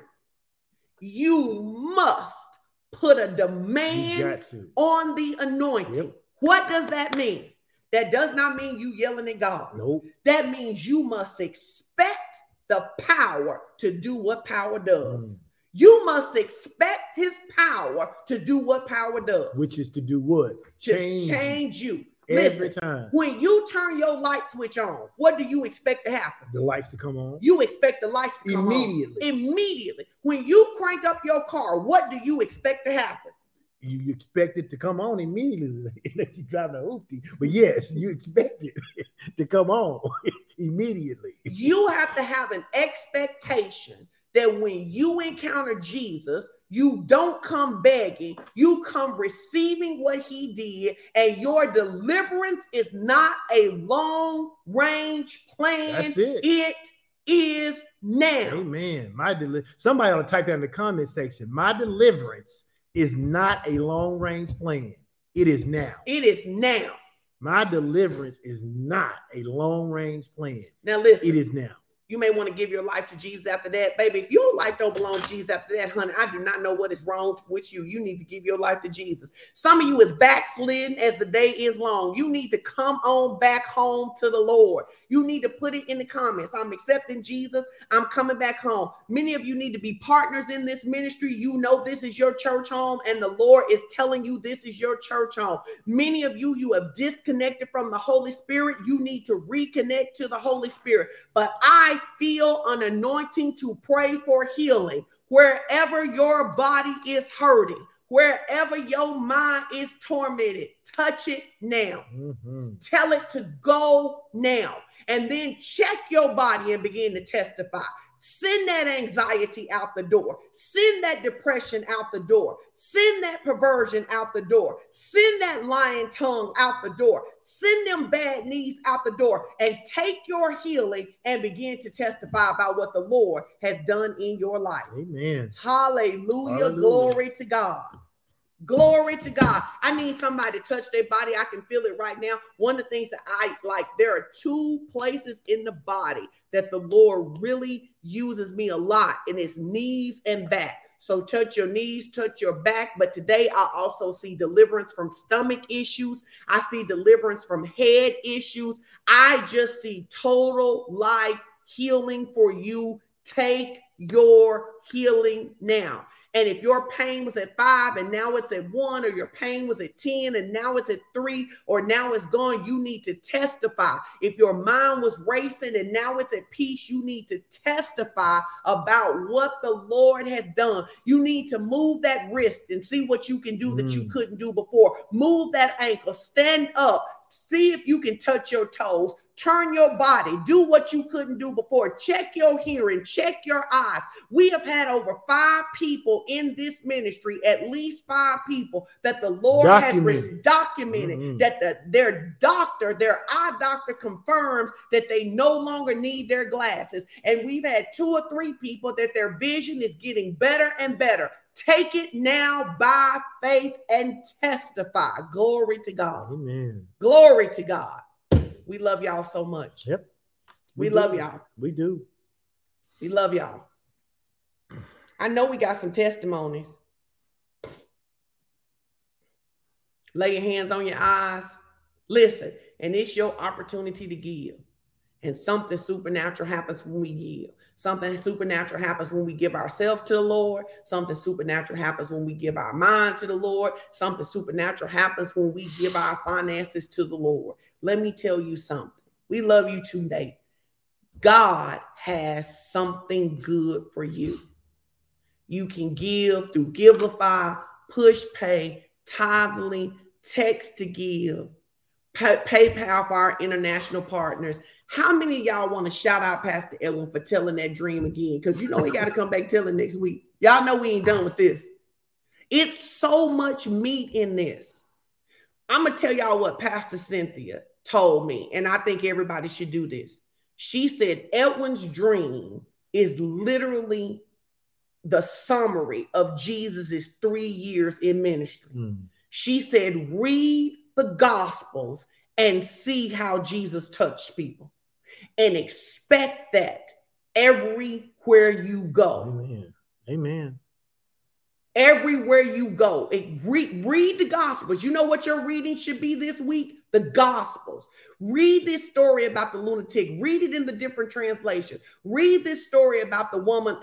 you must put a demand on the anointing. Yep. What does that mean? That does not mean you yelling at God. Nope. That means you must expect the power to do what power does. Mm. You must expect his power to do what power does. Which is to do what? Just Change change, you you. every Listen, time. when you turn your light switch on, what do you expect to happen? The lights to come on You expect the lights to come on immediately. immediately. When you crank up your car, what do you expect to happen? You, you expect it to come on immediately *laughs* unless you're driving a hoopty. But yes, you expect it *laughs* to come on *laughs* immediately. You have to have an expectation that when you encounter Jesus, you don't come begging, you come receiving what he did, and your deliverance is not a long range plan. That's it. It is now. Amen. My deli- somebody ought to type that in the comment section. My deliverance is not a long range plan. It is now. It is now. My deliverance is not a long range plan. Now, listen. It is now. You may want to give your life to Jesus after that, baby. If your life don't belong to Jesus after that, honey, I do not know what is wrong with you. You need to give your life to Jesus. Some of you is backslidden as the day is long. You need to come on back home to the Lord. You need to put it in the comments. I'm accepting Jesus. I'm coming back home. Many of you need to be partners in this ministry. You know this is your church home, and the Lord is telling you this is your church home. Many of you, you have disconnected from the Holy Spirit. You need to reconnect to the Holy Spirit. But I feel an anointing to pray for healing wherever your body is hurting, wherever your mind is tormented. Touch it now. Mhm. Tell it to go now. And then check your body and begin to testify. Send that anxiety out the door. Send that depression out the door. Send that perversion out the door. Send that lying tongue out the door. Send them bad knees out the door and take your healing and begin to testify about what the Lord has done in your life. Amen. Hallelujah. Hallelujah. Glory to God. Glory to God. I need somebody to touch their body. I can feel it right now. One of the things that I like, there are two places in the body that the Lord really uses me a lot, in his knees and back. So touch your knees, touch your back. But today I also see deliverance from stomach issues. I see deliverance from head issues. I just see total life healing for you. Take your healing now. And if your pain was at five and now it's at one, or your pain was at 10 and now it's at three, or now it's gone, you need to testify. If your mind was racing and now it's at peace, you need to testify about what the Lord has done. You need to move that wrist and see what you can do that you Mm. couldn't do before. Move that ankle, stand up, see if you can touch your toes. Turn your body, do what you couldn't do before, check your hearing, check your eyes. We have had over five people in this ministry, at least five people that the Lord documented. has documented mm-hmm. that the, their doctor, their eye doctor confirms that they no longer need their glasses. And we've had two or three people that their vision is getting better and better. Take it now by faith and testify. Glory to God. Amen. Glory to God. We love y'all so much. Yep. We, we love y'all. We do. We love y'all. I know we got some testimonies. Lay your hands on your eyes. Listen, and it's your opportunity to give. And something supernatural happens when we give. Something supernatural happens when we give ourselves to the Lord. Something supernatural happens when we give our mind to the Lord. Something supernatural happens when we give our finances to the Lord. Let me tell you something. We love you today. God has something good for you. You can give through Givelify, Push Pay, Tithely, Text to Give, PayPal for our international partners. How many y'all want to shout out Pastor Edwin for telling that dream again? Because you know he got to come back telling next week. Y'all know we ain't done with this. It's so much meat in this. I'm gonna tell y'all what Pastor Cynthia told me, and I think everybody should do this. She said Edwin's dream is literally the summary of Jesus's three years in ministry. Mm. She said, read the gospels and see how Jesus touched people and expect that everywhere you go. Amen. Amen. Everywhere you go, read, read the Gospels. You know what your reading should be this week? The Gospels. Read this story about the lunatic. Read it in the different translations. Read this story about the woman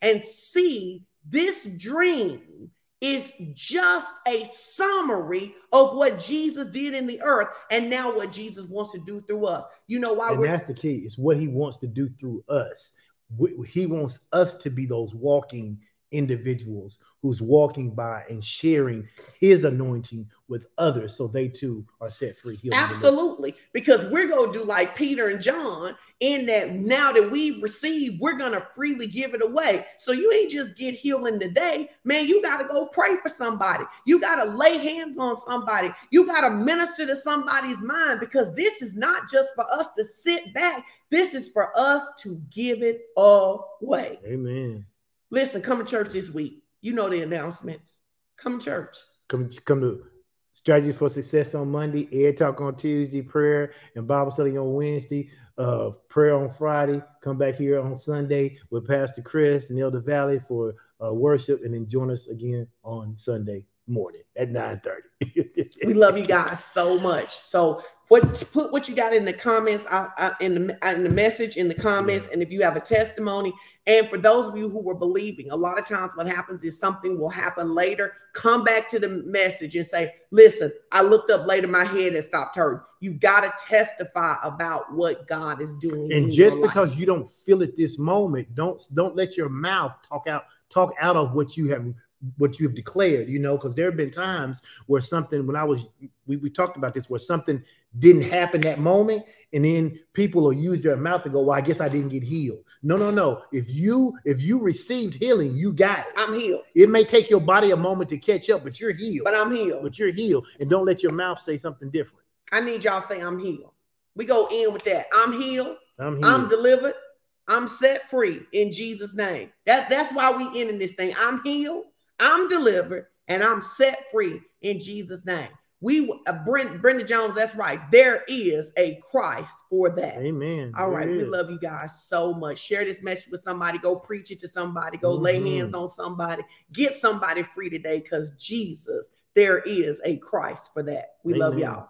and see this dream is just a summary of what Jesus did in the earth and now what Jesus wants to do through us. You know why? And that's the key. It's what he wants to do through us. He wants us to be those walking individuals who's walking by and sharing his anointing with others so they too are set free. Absolutely. Because we're going to do like Peter and John in that now that we've received, we're going to freely give it away. So you ain't just get healing today. Man, you got to go pray for somebody. You got to lay hands on somebody. You got to minister to somebody's mind because this is not just for us to sit back. This is for us to give it away. Amen. Listen, come to church this week. You know the announcements. Come to church. Come, come to Strategies for Success on Monday, Ed Talk on Tuesday, prayer and Bible study on Wednesday, uh, prayer on Friday. Come back here on Sunday with Pastor Chris and Elder Valley for uh, worship, and then join us again on Sunday morning at 9 30. *laughs* we love you guys so much. So what put what you got in the comments uh, uh, in the uh, in the message in the comments, and if you have a testimony, and for those of you who were believing, a lot of times what happens is something will happen later. Come back to the message and say, "Listen, I looked up later, my head and stopped hurting." You got to testify about what God is doing. And just because life. you don't feel it this moment, don't don't let your mouth talk out talk out of what you have what you've declared, you know, because there have been times where something, when I was, we, we talked about this, where something didn't happen that moment, and then people will use their mouth to go, Well, I guess I didn't get healed. No, no, no. If you if you received healing, you got it. I'm healed. It may take your body a moment to catch up, but you're healed. But I'm healed. But you're healed. And don't let your mouth say something different. I need y'all say I'm healed. We go in with that. I'm healed. I'm healed. I'm delivered. I'm set free in Jesus' name. That, that's why we ending this thing. I'm healed. I'm delivered and I'm set free in Jesus' name. We uh, Brent, Brenda Jones, that's right. There is a Christ for that. Amen. All right. We love you guys so much. Share this message with somebody. Go preach it to somebody. Go mm-hmm. lay hands on somebody. Get somebody free today because Jesus, there is a Christ for that. We Amen. love y'all.